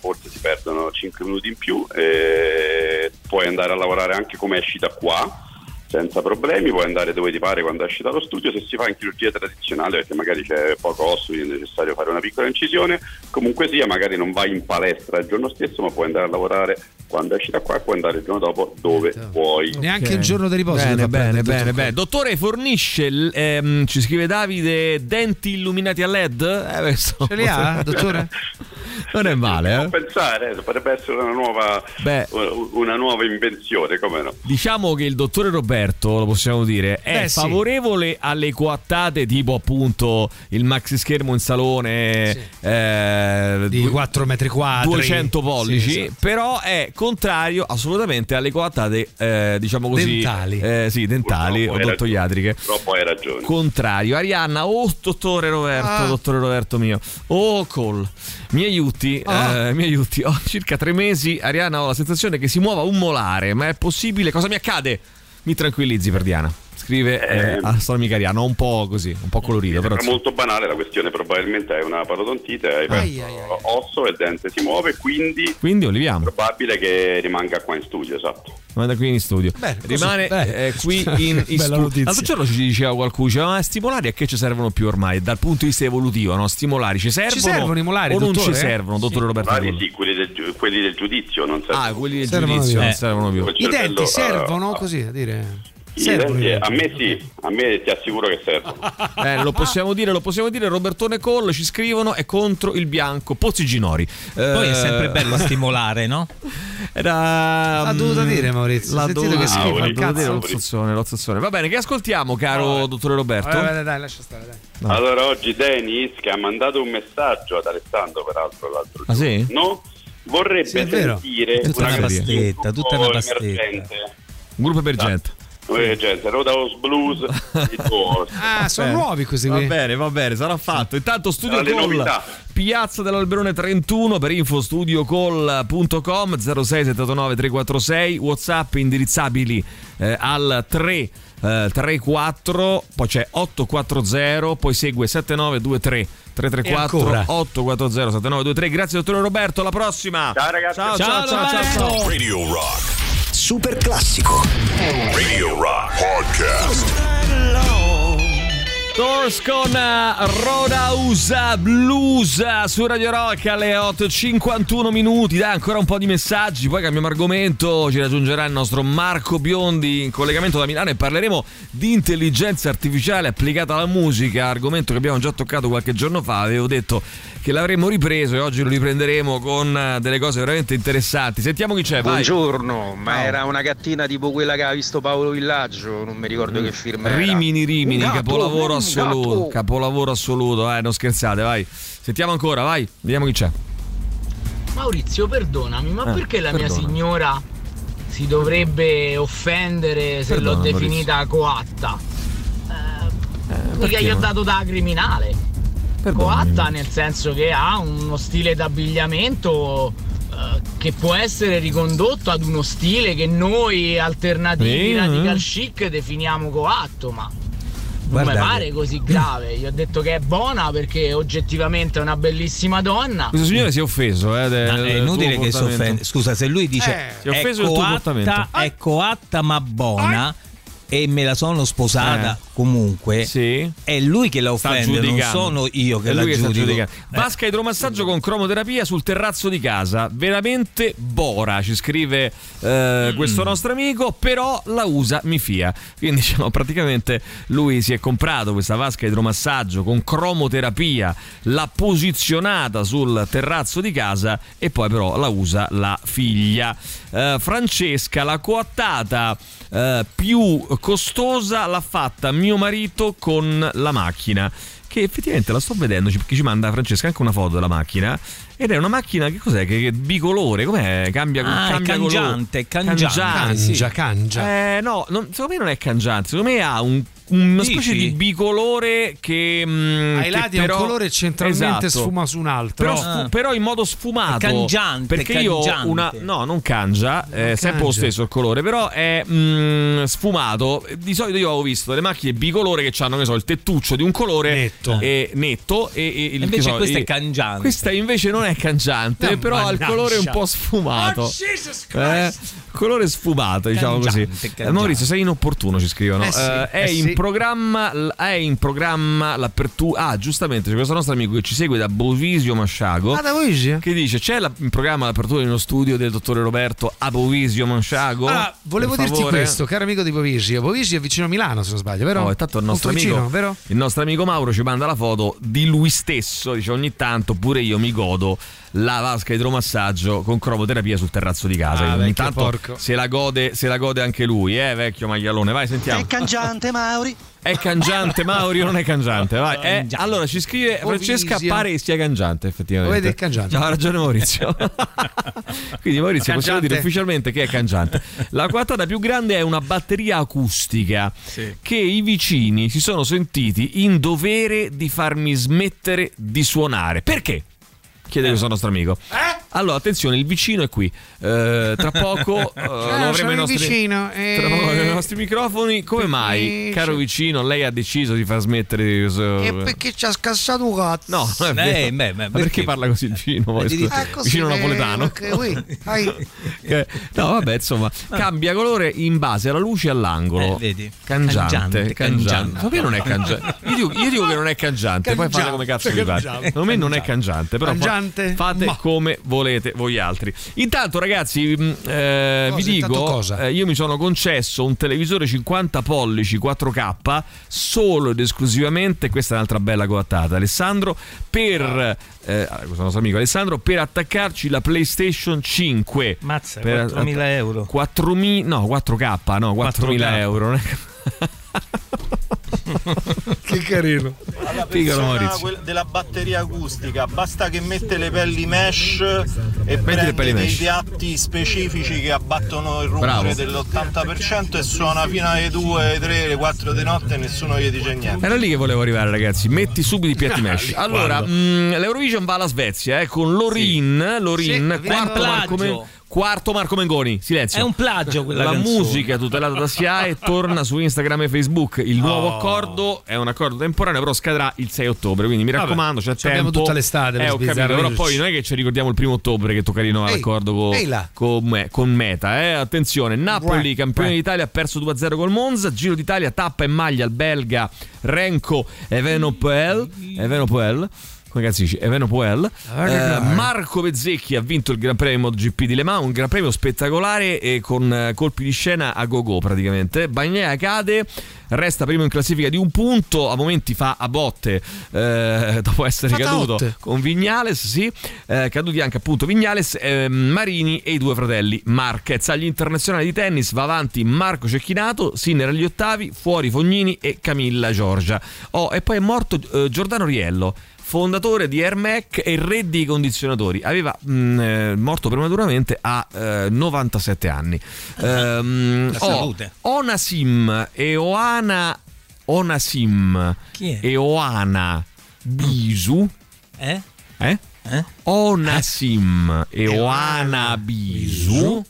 forse si perdono 5 minuti in più, e puoi andare a lavorare anche come esci da qua senza problemi, puoi andare dove ti pare quando esci dallo studio, se si fa in chirurgia tradizionale perché magari c'è poco osso, quindi è necessario fare una piccola incisione, comunque sia magari non vai in palestra il giorno stesso ma puoi andare a lavorare quando esci da qua e puoi andare il giorno dopo dove vuoi. Neanche un giorno di riposo. Bene, bene, bene, bene. Dottore, fornisce, ehm, ci scrive Davide, denti illuminati a LED? Eh, Ce li ha, <laughs> dottore? <laughs> Non è male, eh? pensare, potrebbe essere una nuova, Beh. una nuova invenzione, come no? Diciamo che il dottore Roberto, lo possiamo dire, è Beh, sì. favorevole alle coattate tipo appunto il maxi schermo in salone eh, Di due- 4 metri quadri. 200 pollici, Sì, esatto. però è contrario assolutamente alle coattate, eh, diciamo così, Dentali. eh, sì, dentali o odontoiatriche. Purtroppo hai ragione. contrario. Arianna, oh dottore Roberto, Ah. dottore Roberto mio. Oh Col, mi aiuti, Ah. eh, mi aiuti. Ho circa tre mesi, Arianna, ho la sensazione che si muova un molare, ma è possibile? Cosa mi accade? Mi tranquillizzi per Diana. Scrive eh, Eh. a nostra amica Arianna, un po' così, un po' colorito, però È molto banale la questione, probabilmente è una parodontite, hai perso osso e il dente si muove, quindi quindi oliviamo. probabile che rimanga qua in studio, esatto. Vada qui in studio. Così, Rimane eh, qui <laughs> in, in studio. L'altro giorno ci diceva qualcuno, diceva, ma stimolari a che ci servono più ormai? Dal punto di vista evolutivo, no? Stimolari ci servono? servono i molari, o non ci servono, dottore Roberto? Vari Collo? sì, quelli del, quelli del giudizio non servono. Ah, quelli del Servono giudizio più. non Eh. servono più. I denti cervello, servono eh, così a dire. Denti, a me sì, a me ti assicuro che servono. <laughs> Eh, lo possiamo dire, lo possiamo dire. Robertone Cole ci scrivono è contro il bianco. Pozzi Ginori. Poi è Eh, sempre bello stimolare, no? <laughs> Era. L'ha dovuta mm, dire, Maurizio. L'ha dovuta che schifo, il dovuta dire cazzo. l'ozzazzone, l'ozzazzone. Va bene, che ascoltiamo, caro dottore Roberto? Vabbè, dai, dai, lascia stare, dai. Allora oggi Denis che ha mandato un messaggio ad Alessandro peraltro l'altro Ah, sì? giorno vorrebbe Sì, è sentire Tutta una una pastetta, un tutta una pastetta. emergente. Un gruppo emergente. Emergente, Roadhouse Blues. <laughs> Ah, sono Bene. nuovi questi Va bene, va bene, sarà fatto. Intanto Studio Call. Piazza dell'Alberone 31 per info studiocall.com 0679 346 WhatsApp indirizzabili eh, al eh, 34, poi c'è 840, poi segue 7923 334 ancora? 840 7923. Grazie dottore Roberto, alla prossima. Ciao ragazzi. Ciao ciao ciao ciao. ciao. Radio Rock. Super classico. Radio Rock Podcast. Doors con eh, Roadhouse Blues eh, su Radio Rock alle 8.51 minuti. Dai, ancora un po' di messaggi. Poi cambiamo argomento. Ci raggiungerà il nostro Marco Biondi in collegamento da Milano e parleremo di intelligenza artificiale applicata alla musica. Argomento che abbiamo già toccato qualche giorno fa. Avevo detto che l'avremmo ripreso e oggi lo riprenderemo con eh, delle cose veramente interessanti. Sentiamo chi c'è. Vai. Buongiorno, ma era una gattina tipo quella che ha visto Paolo Villaggio, non mi ricordo che film era. Rimini Rimini, Un gatto, capolavoro un assoluto. gatto. Capolavoro assoluto, eh, non scherzate, vai. Sentiamo ancora, vai. Vediamo chi c'è. Maurizio, perdonami, ma Eh, perché la mia perdona. signora si dovrebbe offendere se Perdona, l'ho definita coatta? Eh, mica gli ho dato da criminale. Coatta nel senso che ha uno stile d'abbigliamento eh, che può essere ricondotto ad uno stile che noi alternativi Sì, radical eh. chic definiamo coatto, ma non mi Guardate. pare così grave. Gli ho detto che è buona perché oggettivamente è una bellissima donna. Questo signore si è offeso, eh, del- è inutile che si offende. Scusa, se lui dice Eh, si è è, offeso comportamento. coatta, è coatta ma buona e me la sono sposata Eh. comunque, è lui che la offende, non sono io che È la giudico. giudicando. Vasca idromassaggio con cromoterapia sul terrazzo di casa. Veramente bora, ci scrive eh, questo nostro amico, però la usa mi fia. Quindi <laughs> diciamo, praticamente lui si è comprato questa vasca idromassaggio con cromoterapia, l'ha posizionata sul terrazzo di casa e poi però la usa la figlia. Eh, Francesca, la coattata eh, più costosa l'ha fatta mio marito con la macchina. Che effettivamente la sto vedendo, ci- perché ci manda Francesca anche una foto della macchina. Ed è una macchina che cos'è? Che, che bicolore, com'è? Cambia, Ah, è cambia colore. cangiante, è cangiante. Cangia, cangia. Eh, no, non- secondo me non è cangiante, secondo me ha un- una Dici? specie di bicolore che. mm, Ai che lati ha un però- colore centralmente Esatto. sfuma su un altro. Però, sfu- però in modo sfumato. È cangiante, Perché io ho cangiante. una. No, non cangia, è sempre lo stesso il colore, però è mm, sfumato. Di solito io avevo visto delle macchine bicolore che hanno, che so, il tettuccio di un colore netto e, netto e, e il- Invece so, questa e- è cangiante. Questa invece non è cangiante, No, però ha il mannaggia. colore un po' sfumato. Oh, Jesus Eh, colore sfumato, diciamo Cangiante, così. cangiante. Eh, Maurizio, sei inopportuno, ci scrivono. Eh sì, Eh, è, eh sì. Programma, è in programma l'apertura. Ah, giustamente, c'è questo nostro amico che ci segue da Bovisio Masciago. Ah, da Bovisio? Che dice: C'è la- in programma l'apertura di uno studio del dottore Roberto a Bovisio Masciago? Ah, volevo dirti favore? questo, caro amico di Bovisio. Bovisio è vicino a Milano, se non sbaglio, vero? Oh, intanto il nostro, amico, vicino, vero? il nostro amico Mauro ci manda la foto di lui stesso. Dice: Ogni tanto pure io mi godo la vasca idromassaggio con cromoterapia sul terrazzo di casa. Ah, Ogni vecchio tanto porco. se la, gode, se la gode anche lui, eh, vecchio maglialone. Vai, sentiamo. cangiante, Mauri. È cangiante, Mauri o non è cangiante? Vai. Eh, allora ci scrive Francesca, Bovisio. pare sia cangiante, effettivamente. Vedi, è cangiante. C'ha ragione Maurizio. <laughs> Quindi Maurizio possiamo Cangiante. dire ufficialmente che è cangiante. La quattata più grande è una batteria acustica che i vicini si sono sentiti in dovere di farmi smettere di suonare. Perché? Chiede questo nostro amico. Allora, attenzione, il vicino è qui. Eh, tra poco <laughs> eh, lo sono avremo il nostri, vicino, eh. tra poco avremo ai nostri microfoni. Come mai, caro vicino, lei ha deciso di far smettere E perché ci ha scassato un cazzo? No, non è vero. Eh, beh, beh, Ma perché? perché? parla così il vicino? Poi, Eh, scusa? Eh, così, vicino eh, napoletano. Eh, <laughs> no, vabbè, insomma, cambia colore in base alla luce e all'angolo. Eh, vedi? Cangiante, Cangiante, cangiante. cangiante. Me non è cangiante. Io dico, io dico che non è cangiante, poi fate come cazzo vi pare. Cangiante. Secondo me non è cangiante, però fa- Cangiante? fate Ma. come volete voi altri. Intanto, ragazzi, mh, eh, vi Cosa? Intanto dico, cosa? eh, io mi sono concesso un televisore 50 pollici 4K solo ed esclusivamente, questa è un'altra bella coattata, Alessandro, per eh, questo nostro amico Alessandro, per attaccarci la PlayStation 5. Mazza, Per- 4.000 euro. 4.000 no 4K no 4.000 4K. euro <laughs> che carino. La Piccolo persona della batteria acustica basta che mette le pelli mesh e le prende pelli dei mesh. piatti specifici che abbattono il rumore Bravo. dell'80% e suona fino alle 2, 3, 4 di notte e nessuno gli dice niente. Era lì che volevo arrivare, ragazzi. Metti subito i piatti <laughs> mesh. Allora, mh, l'Eurovision va alla Svezia eh, con Lorin. Lorin, Sì, quarto. Marco, Quarto Marco Mengoni, silenzio. È un plagio quella La canzone. musica tutelata da SIAE torna su Instagram e Facebook. Il nuovo Oh. accordo è un accordo temporaneo, però scadrà il 6 ottobre. Quindi mi Vabbè, raccomando, c'è ci tempo. abbiamo tutta l'estate Eh, ho capito, però poi non è che ci ricordiamo il primo ottobre che tocca rinnovare l'accordo con, ehi là. con, me- con Meta. Eh. Attenzione, Napoli, Beh, campione beh. d'Italia, ha perso 2-0 col Monza. Giro d'Italia, tappa e maglia al belga Renko Evenopoel. Evenopoel. Come cazzo dici? Evenopoel. Eh, Marco Bezzecchi ha vinto il Gran Premio MotoGP di Le Mans, un Gran Premio spettacolare e con eh, colpi di scena a go-go praticamente. Bagnaia cade, resta primo in classifica di un punto, a momenti fa a botte eh, <laughs> dopo essere Fa caduto taotte. con Vignales, sì, eh, caduti anche appunto Vignales, eh, Marini e i due fratelli Marquez. Agli internazionali di tennis va avanti Marco Cecchinato, Sinner agli ottavi, fuori Fognini e Camilla Giorgia. Oh, e poi è morto eh, Giordano Riello. Fondatore di Hermec e re dei condizionatori, aveva mh, eh, morto prematuramente a eh, 97 anni. <laughs> Ehm, La oh, salute. Onasim e Oana Onasim e Oana Bisu Eh? eh? Eh? Onasim e Oana Bisu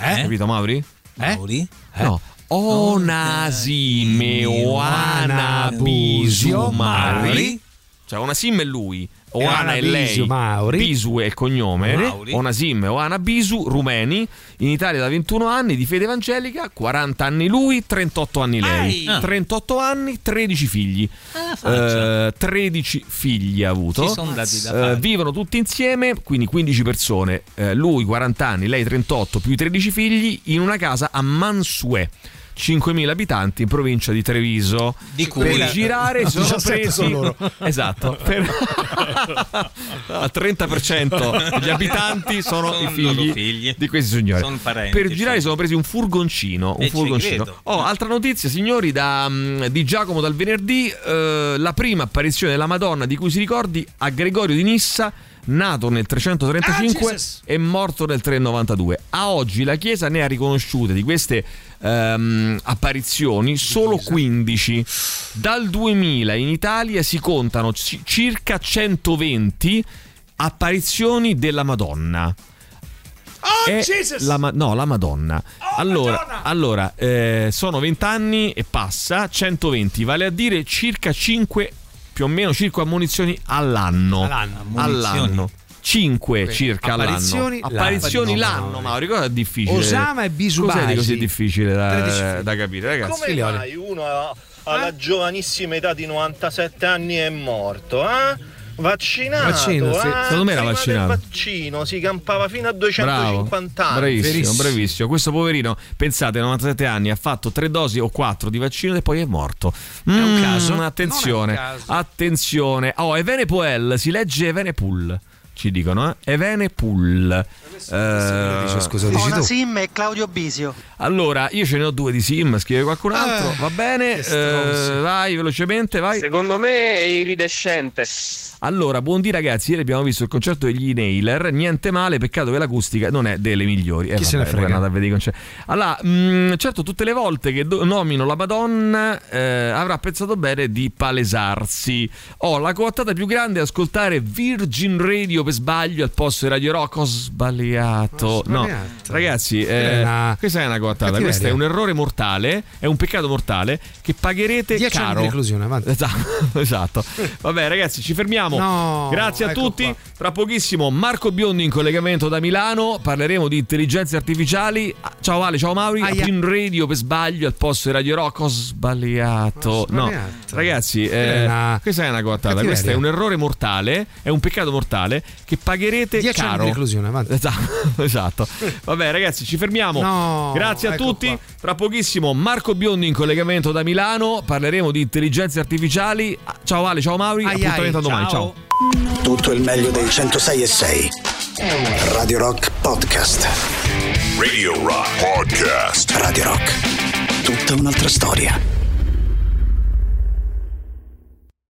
Eh? capito Mauri? Mauri? no Onasim e Oana Bisu Mauri cioè Onasim è lui Oana è lei, Bisu Mauri. Bisu è il cognome, Mauri. Onasim e Oana Bisu, rumeni, in Italia da 21 anni, di fede evangelica, 40 anni lui, 38 anni lei. Ai. 38 anni, 13 figli. Ah. Eh, 13 figli ha avuto. Eh, vivono tutti insieme, quindi 15 persone, eh, lui 40 anni, lei 38, più i 13 figli, in una casa a Mansuè. 5.000 abitanti in provincia di Treviso. Di cui- per girare si <laughs> sono 17 presi. sono loro. esatto. <laughs> Per... il 30% degli abitanti sono, <laughs> Sono i figli, figli. di questi signori. Sono parenti, per girare si sono presi un furgoncino un E ci furgoncino. Oh, altra notizia, signori, da, mm, di Giacomo dal venerdì, eh, la prima apparizione della Madonna di cui si ricordi a Gregorio di Nissa, nato nel 335 Ah, e morto nel 392. A oggi la Chiesa ne ha riconosciute di queste ehm, apparizioni solo 15. Dal 2000 in Italia si contano ci- circa 120 apparizioni della Madonna. Oh, Jesus! la ma- no, la Madonna. allora, Madonna! allora eh, sono 20 anni e passa, 120, vale a dire circa 5 più o meno circa ammonizioni all'anno. All'anno. All'anno. 5 Ok. circa Apparizioni all'anno. l'anno. Apparizioni L'anno. l'anno, Mauri, cosa è difficile? Osama e Bisubasi. Cos'è di così difficile 13 da, da capire, ragazzi? Come mai uno alla giovanissima età di 97 anni è morto? Eh? Vaccinato, Vaccino, sì. eh? Secondo me era vaccinato. vaccino si campava fino a Bravo, 250 anni. bravissimo, Verissimo. bravissimo. Questo poverino, pensate, 97 anni, ha fatto tre dosi o quattro di vaccino e poi è morto. È un caso? Attenzione, Non è un caso. attenzione. Oh, Evenepoel, si legge Evenepool. Ci dicono, eh? Evenepool. Eh, Dice, scusa, dici tu. Sim e Claudio Bisio. allora, io ce ne ho due di Sim, scrive qualcun altro. Eh, Va bene, eh, vai velocemente, vai. Secondo me è iridescente. Allora, buondì ragazzi, ieri abbiamo visto il concerto degli Nailer, niente male, peccato che l'acustica non è delle migliori. Eh, Chi se ne vabbè, frega? a vedere i concerti. Allora, mh, certo, tutte le volte che do- nomino la Madonna eh, avrà pensato bene di palesarsi. Ho la coattata più grande è ascoltare Virgin Radio per sbaglio al posto di Radio Rock. Ho sbagliato. Ho No, sbagliato. ragazzi, eh, una questa è una coattata. Questo è un errore mortale, è un peccato mortale che pagherete 10 anni caro. di reclusione, avanti. Esatto, <laughs> esatto. Vabbè, ragazzi, ci fermiamo. No, Grazie a ecco tutti. qua. Tra pochissimo Marco Biondi in collegamento da Milano. Parleremo di intelligenze artificiali. Ah, Ciao Ale, ciao Mauri. Aia. In radio per sbaglio al posto di Radio Rock. Ho sbagliato. Ho No, sbagliato. ragazzi, È eh, una questa è una coattata. Questo è un errore mortale. È un peccato mortale che pagherete 10 anni caro. di reclusione, avanti. <laughs> Esatto, esatto. Vabbè, ragazzi, ci fermiamo. No, Grazie a ecco tutti. qua. Tra pochissimo Marco Biondi in collegamento da Milano. Parleremo di intelligenze artificiali. Ciao Ale, ciao Mauri. Ai, ai, Appuntamento a domani. ciao. ciao. Tutto il meglio dei 106 e 6. Radio Rock Podcast. Radio Rock Podcast. Radio Rock. Tutta un'altra storia.